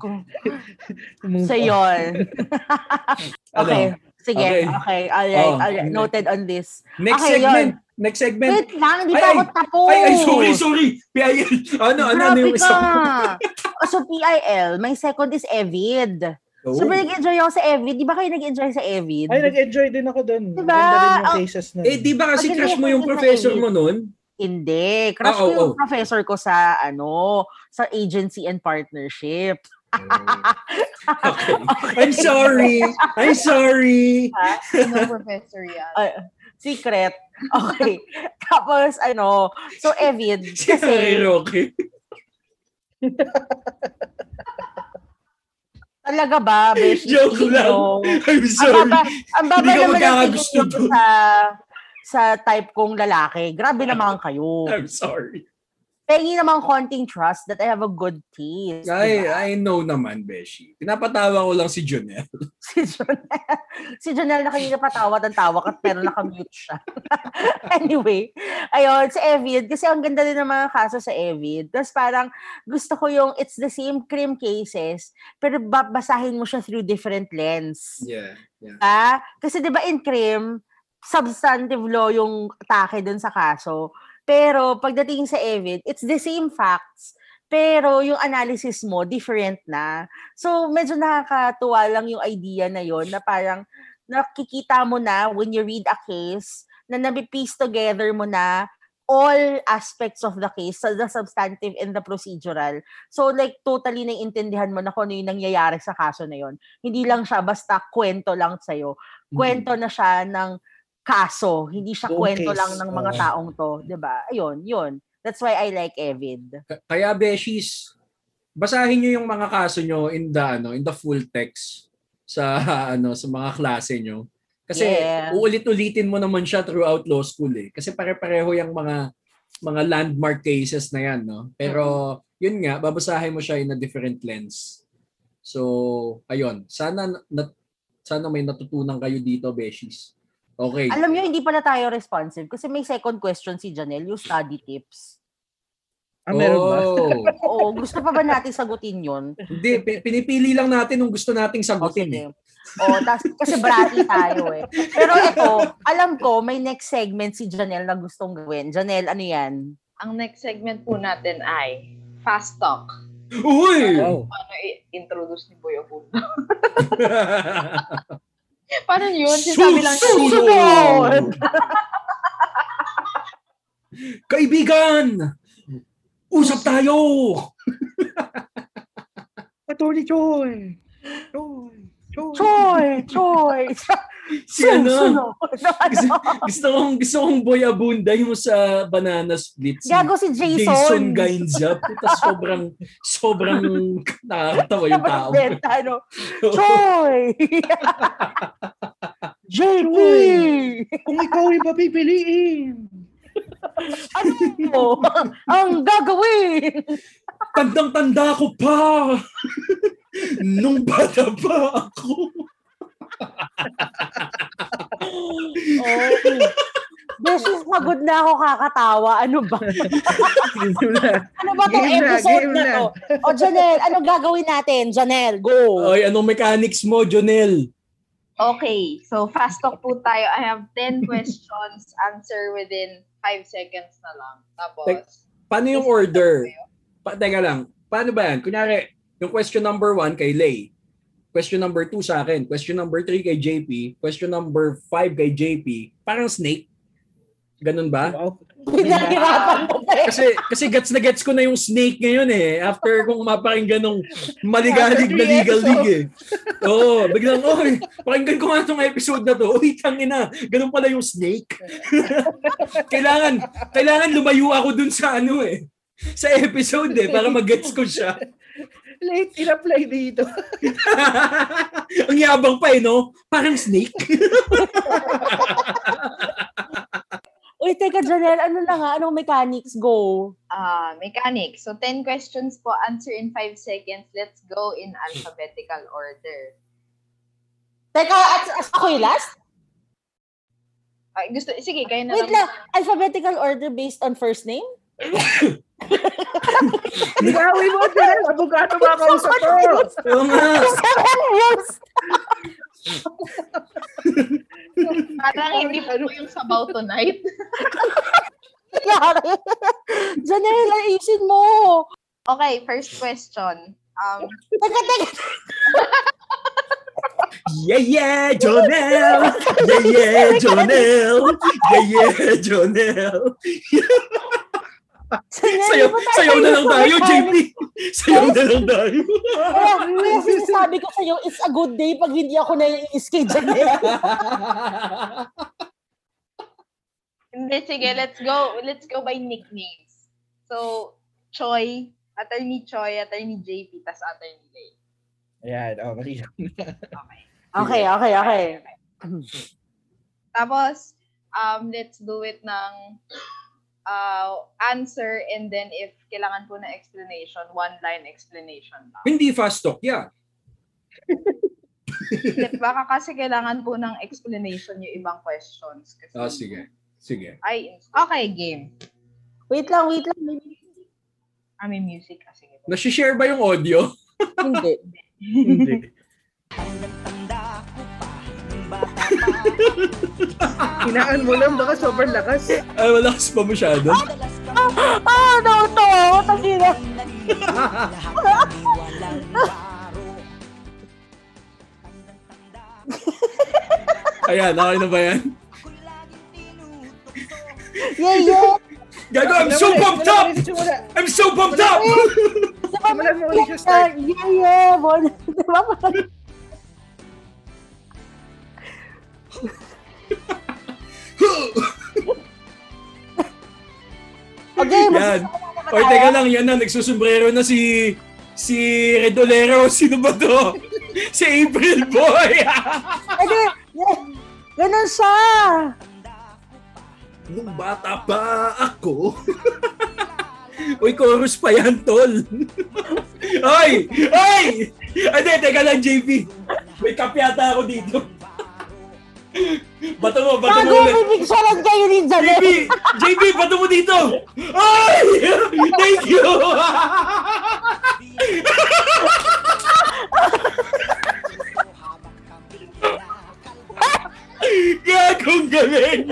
move So, on. yun. okay. Ano? Sige. Okay. Okay. Alright. Oh, alright. Noted on this. Next Okay, segment. Next segment. Wait lang. Hindi Ay, pa ako tapos. Ay, ay, sorry, sorry. PIL. Ano, ano, ano yung isa? Oh, so, PIL, my second is Evid. Oh. So, nag-enjoy ako sa Evid. Di ba kayo nag-enjoy sa Evid? Ay, nag-enjoy din ako doon. Yung Ang- cases na. Eh, di ba kasi crush mo yung professor mo nun? Hindi. Crush Ah, ko oh, yung oh. professor ko sa, ano, sa agency and partnership. Okay. I'm sorry. I'm sorry. Sino professor yan? Ay, secret. Okay. Tapos, ano, so Evid, Si Harry Roque. talaga ba, Beshi? Joke lang. I'm Ang sorry. baba, ang baba Hindi ka naman ng magkakagusto tingin nyo doon. sa, sa type kong lalaki. Grabe naman kayo. I'm sorry. Pengi naman konting trust that I have a good taste. Ay, diba? I know naman, Beshi. Pinapatawa ko lang si Junel. si Jonel. si Jonel na kanina patawa ng tawa at pero nakamute siya. anyway, ayun, sa Evid, kasi ang ganda din ng mga kaso sa Evid. Tapos parang gusto ko yung it's the same crime cases, pero babasahin mo siya through different lens. Yeah. yeah. Ah, kasi 'di ba in crime, substantive law yung atake dun sa kaso. Pero pagdating sa Evid, it's the same facts. Pero yung analysis mo, different na. So, medyo nakakatuwa lang yung idea na yon na parang nakikita mo na when you read a case, na nabipiece together mo na all aspects of the case, so the substantive and the procedural. So, like, totally naiintindihan mo na kung ano yung nangyayari sa kaso na yon. Hindi lang siya basta kwento lang sa'yo. Kwento na siya ng kaso. Hindi siya Buong kwento lang ng mga taong to. 'di ba Ayun, yun. That's why I like Evid. Kaya, Beshis, basahin nyo yung mga kaso nyo in the, ano, in the full text sa ano sa mga klase nyo. Kasi Yeah. uulit-ulitin mo naman siya throughout law school eh. Kasi pare-pareho yung mga mga landmark cases na yan, no? Pero yun nga, babasahin mo siya in a different lens. So, ayun. Sana na, sana may natutunan kayo dito, Beshies. Okay. Alam nyo, hindi pala tayo responsive kasi may second question si Janelle, yung study tips. Ah, meron ba? Oh. Oo, gusto pa ba natin sagutin yun? Hindi, pi- pinipili lang natin yung gusto nating sagutin. eh. sige. O, tas, kasi brati tayo eh. Pero ito, alam ko, may next segment si Janelle na gustong gawin. Janelle, ano yan? Ang next segment po natin ay Fast Talk. Uy! Wow. Paano i-introduce ni Boy Abunda? Paano yun? Sinasabi lang niya. Susunod! Kaibigan! Usap tayo! Attorney Choy! Choy! Choy! Choy! Si ano? Susunod! Gusto, gusto kong, gusto kong boy abunda yung sa banana split. Si Gago si Jason. Jason Gainza. Puta, sobrang, sobrang nakakatawa yung tao. Napakabenta, ano? Choy! JP! Kung ikaw ay papipiliin! Ano mo? Ang gagawin! Tandang-tanda ko pa! Nung bata pa ako. Okay. Beses, pagod na ako kakatawa. Ano ba? Ano ba tong Game episode na na. to? O, Janelle, anong gagawin natin? Janelle, go! Ay, anong mechanics mo, Jonel? Okay, so fast talk po tayo. I have 10 questions. Answer within 5 seconds na lang. Tapos, Tek- Paano yung order? Pa, teka lang, paano ba yan? Kunyari, yung question number one kay Lay. Question number two sa akin. Question number three kay JP. Question number five kay JP. Parang snake. Ganun ba? Wow. Pinahirapan mo pa eh. Kasi kasi gets na gets ko na yung snake ngayon eh. After kong mapakinggan ng maligalig na legal league eh. Oo, biglang, oy, pakinggan ko nga itong episode na to. Uy, tangina, ganun pala yung snake. kailangan, kailangan lumayo ako dun sa ano eh. Sa episode eh, para mag-gets ko siya. Late in-apply dito. Ang yabang pa eh, no? Parang snake. Uy, teka, Janelle, ano na nga? Anong mechanics? Go! ah mechanics. So, 10 questions po. Answer in 5 seconds. Let's go in alphabetical order. Teka, at, at ako yung last? Ay, gusto, sige, kayo na Wait lang. lang, alphabetical order based on first name? Ligawin mo, Janelle. Abogado ba kausap ko? Oo nga. Seven years! Parang hindi po yung sabaw tonight. Nangyari. Janelle, ayusin mo! Okay, first question. Um, Teka, teka, Yeah, yeah, Jonel! Yeah, yeah, Jonel! Yeah, yeah, Jonel! Tayo sayaw na lang tayo, JP! Sayaw na lang tayo! Kaya, kaya sinasabi ko sa'yo, it's a good day pag hindi ako naiinis kay Janelle. hindi, sige, let's go. Let's go by nicknames. So, Choi, Attorney Choi, Attorney JP, tas Attorney Lay. Ayan, oh, mali. Okay, okay, okay. Tapos, um, let's do it ng uh, answer and then if kailangan po na explanation, one-line explanation lang. Hindi fast talk, yeah. Hindi, Baka kasi kailangan po ng explanation yung ibang questions. Kasi, Ah, sige. Sige. Ay, okay, game. Wait lang, wait lang. May- Ah, may music. Ah, sige. Nasi-share ba yung audio? Hindi. Hindi. Hinaan mo lang, baka sobrang lakas. Ay, wala kasi pa masyado. Ah, nauto! Tangina. Ayan, okay na ba yan? Yeah, yeah. Gago, I'm so pumped up! I'm so pumped up! simulan mo ulit yung start. Yeah, yeah. Bon. Okay, Yan. Oy, teka lang, yan na, nagsusumbrero na si si Redolero. Sino ba to? si April Boy! Hindi. Ganun siya. Nung bata pa ako. Uy, chorus pa yan, tol. Ay! Ay! Hindi, teka lang, JP. May kape yata ako dito. Bato mo, bato mo Bago ulit. pipicturean kayo ni JB! Janelle. JB, bato mo dito! Ay! Thank you! Gagong galing!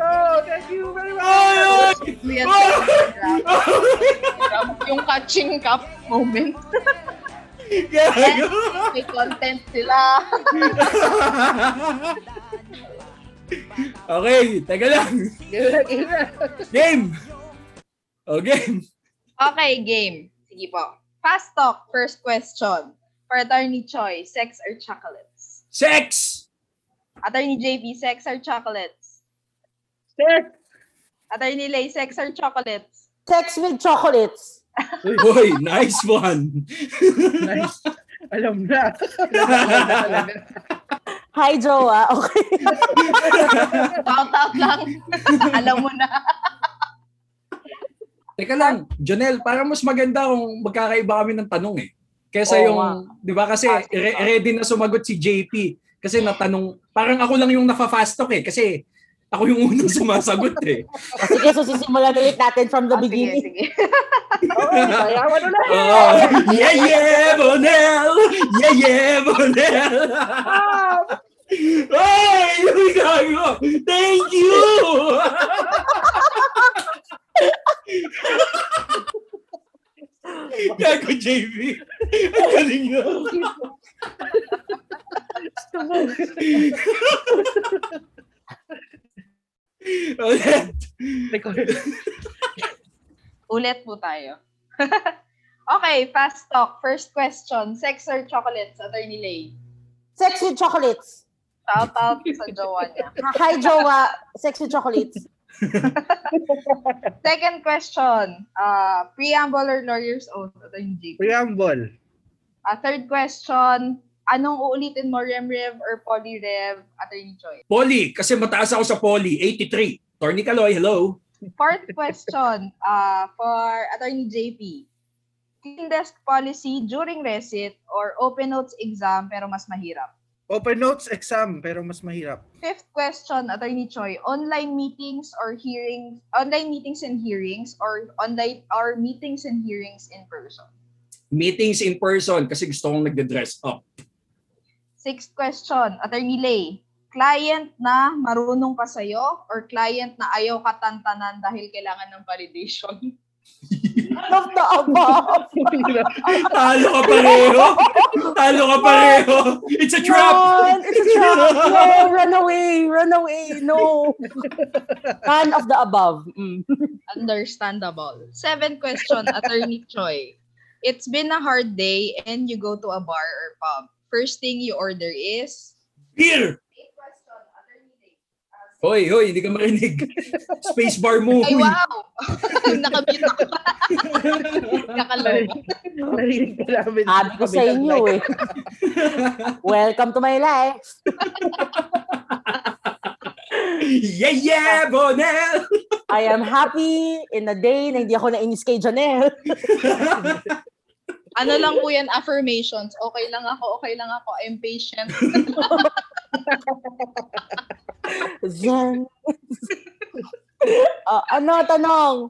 Oh, thank you very much. Ay! Yan, ay! yung catching cup moment. Gago! May content sila. okay, teka lang. Game! O, game. Okay, game. Sige po. Fast talk, first question. For Attorney Choi, sex or chocolates? Sex! Attorney JB, sex or chocolates? Sex. Attorney Lay, sex or chocolates? Sex with chocolates. Uy, nice one! Nice. Alam na. Hi, Joa. Okay. Shout out lang. Alam mo na. Teka lang, Jonel, parang mas maganda kung magkakaiba kami ng tanong eh. Kesa Oo yung, di ba kasi re- ready na sumagot si JP. Kasi natanong, parang ako lang yung nafa-fast talk eh. Kasi ako yung unang sumasagot eh. Sige, so sisimulan ulit natin from the Oh, sige, beginning. sige. Sayawan ulit. Oh, yeah, yeah, Bonel! Yeah, yeah, Bonel! Ay, yung gago! Thank you! Gago, JB. Ang galing nyo. Ulit. Ulit po tayo. okay, fast talk. First question. Sex or chocolates, Attorney Lay? Sex with chocolates. Shout out sa jowa niya. Hi, Joa. Sex with chocolates. Second question. Uh, preamble or lawyer's oath, Attorney JP? Preamble. Uh, third question. Anong uulitin mo, RemRev or PolyRev, Attorney Choi? Poly, kasi mataas ako sa Poly. 83. Torny Kaloy, hello. Fourth question uh, for Attorney JP. Clean desk policy during recit or open notes exam pero mas mahirap? Open notes exam pero mas mahirap. Fifth question, Attorney Choi, online meetings or hearings, online meetings and hearings or online or meetings and hearings in person? Meetings in person kasi gusto kong nagde-dress up. Sixth question, Attorney Lay, client na marunong pa sa'yo or client na ayaw katantanan dahil kailangan ng validation? Love the above. Talo ka pareho! Talo ka pareho! It's a trap! Run! It's a trap! No, run away! Run away! No! None of the above. Mm. Understandable. Seventh question, Attorney Choi. It's been a hard day and you go to a bar or pub. First thing you order is... Beer! Hoy, hoy, hindi ka marinig. Space bar mo. Ay, wow! Nakamute ako. Nakalobo. Narinig ka namin. Sabi ko sa inyo eh. Welcome to my life. Yeah, yeah, Bonel! I am happy in a day na hindi ako nainis kay Janelle. Ano lang po yan, affirmations. Okay lang ako, okay lang ako, I'm patient. Jan. Ah, ano, tanong?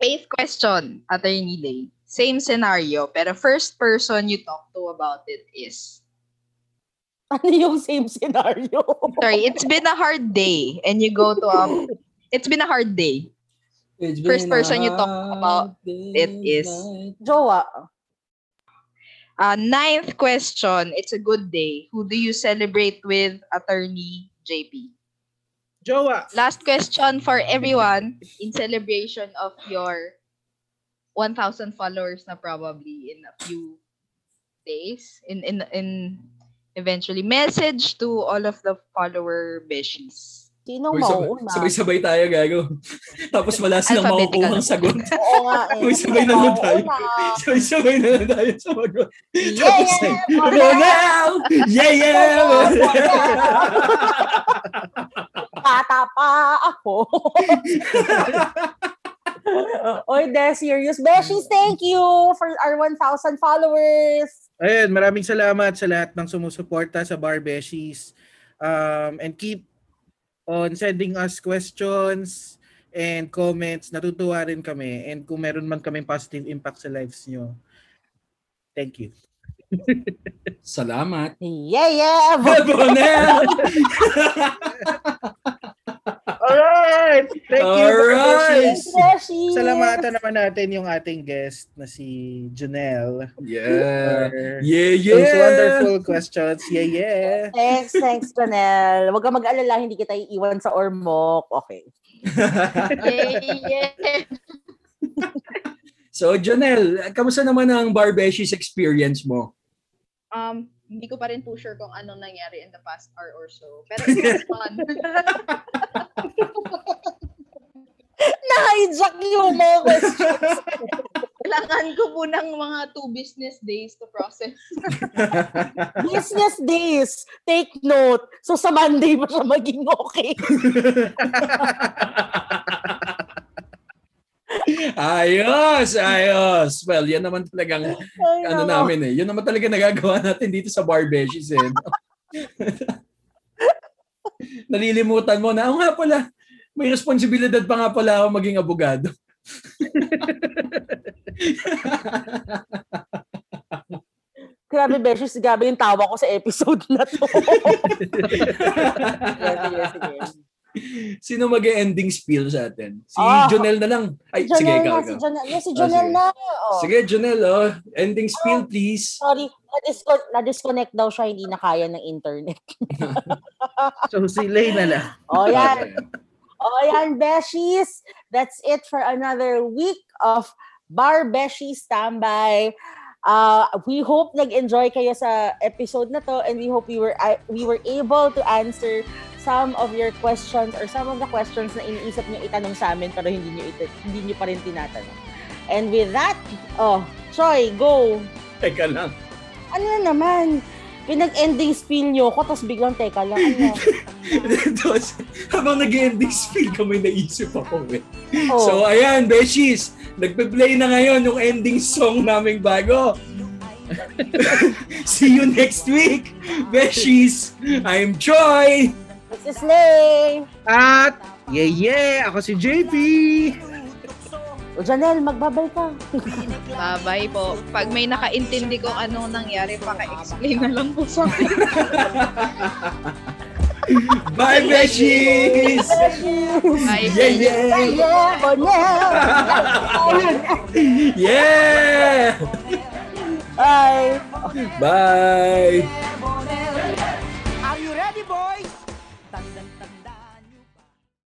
Eighth question, Attorney Lay. Same scenario, pero first person you talk to about it is... Ano yung same scenario? Sorry, it's been a hard day and you go to a... It's been a hard day. First person you talk about it is- Jowa. Uh, ninth question, it's a good day. Who do you celebrate with, Attorney JP? Jowa. Last question for everyone in celebration of your 1,000 followers na probably in a few days. In in in eventually message to all of the follower beshies. Sino Uy, sabay, mauuna? sabay-sabay tayo, gago. Tapos wala silang makukuhang sagot. Oo nga eh. Sabay na lang tayo. Sabay-sabay na lang tayo sa magot. Yeah, Tapos yeah! Bonel! Yeah, yeah! Bata pa ako. Oy, de, serious. Beshies, thank you for our 1,000 followers. Ayun, maraming salamat sa lahat ng sumusuporta sa Bar Beshies. Um, and keep on sending us questions and comments. Natutuwa rin kami. And kung meron man kaming positive impact sa lives nyo, thank you. Salamat. Yeah, yeah. Bonel! Alright! Thank you, Alright! Beshies. Salamatan naman natin yung ating guest na si Janelle. Yeah. Yeah, yeah. Those wonderful questions. Yeah, yeah. Thanks, thanks, Janelle. Huwag kang mag-alala, hindi kita iiwan sa ormok. Okay. Yay, yeah. so, Janelle, kamusta naman ang Barbeshies experience mo? Um, hindi ko pa rin po sure kung anong nangyari in the past hour or so. Pero it was fun. Na-hijack yung mga questions. Kailangan ko po ng mga two business days to process. Business days. Take note. So sa Monday pa siya maging okay. Ayos, ayos. Well, yan naman talagang Ay, ano namin eh. Yun naman talaga nagagawa natin dito sa Barbeshies eh. Nalilimutan mo na, oh nga pala, may responsibilidad pa nga pala ako maging abogado. Grabe, Beshies. Grabe yung tawa ko sa episode na to. Sige, sige. Sino mag ending spiel sa atin? Si Ah. Jonel na lang. Ay, sige, Janelle ikaw, na, si. Janelle, yeah, si Ah, Janelle sige. na. Oh. Sige, Jonel, oh. Ending spiel, please. Sorry, na-disconnect, na-disconnect daw siya, hindi na kaya ng internet. So, si Lay na lang. O yan, o yan, Beshies. That's it for another week of Bar Beshi Standby. Uh, we hope nag-enjoy kayo sa episode na to and we hope we were uh, we were able to answer some of your questions or some of the questions na iniisip niyo itanong sa amin pero hindi niyo ita- hindi niyo pa rin tinatanong. And with that, oh, Troy, go. Teka lang. Ano na naman? Pinag-ending spiel niyo ko tapos biglang teka lang. Ano? Tapos, habang nag-ending spiel ka, may naisip ako eh. Oh. So, ayan, Beshies. Nagpe-play na ngayon yung ending song naming bago. See you next week, Beshies. I'm Troy. This is Lay. At, yeah, yeah, ako si JP. O Janelle, magbabay ka. Bye-bye po. Pag may nakaintindi kung anong nangyari, paka-explain na lang po sa akin. Bye, Beshies. Bye. Yeah, yeah. Yeah, Bonel. Yeah. Bye. Bye.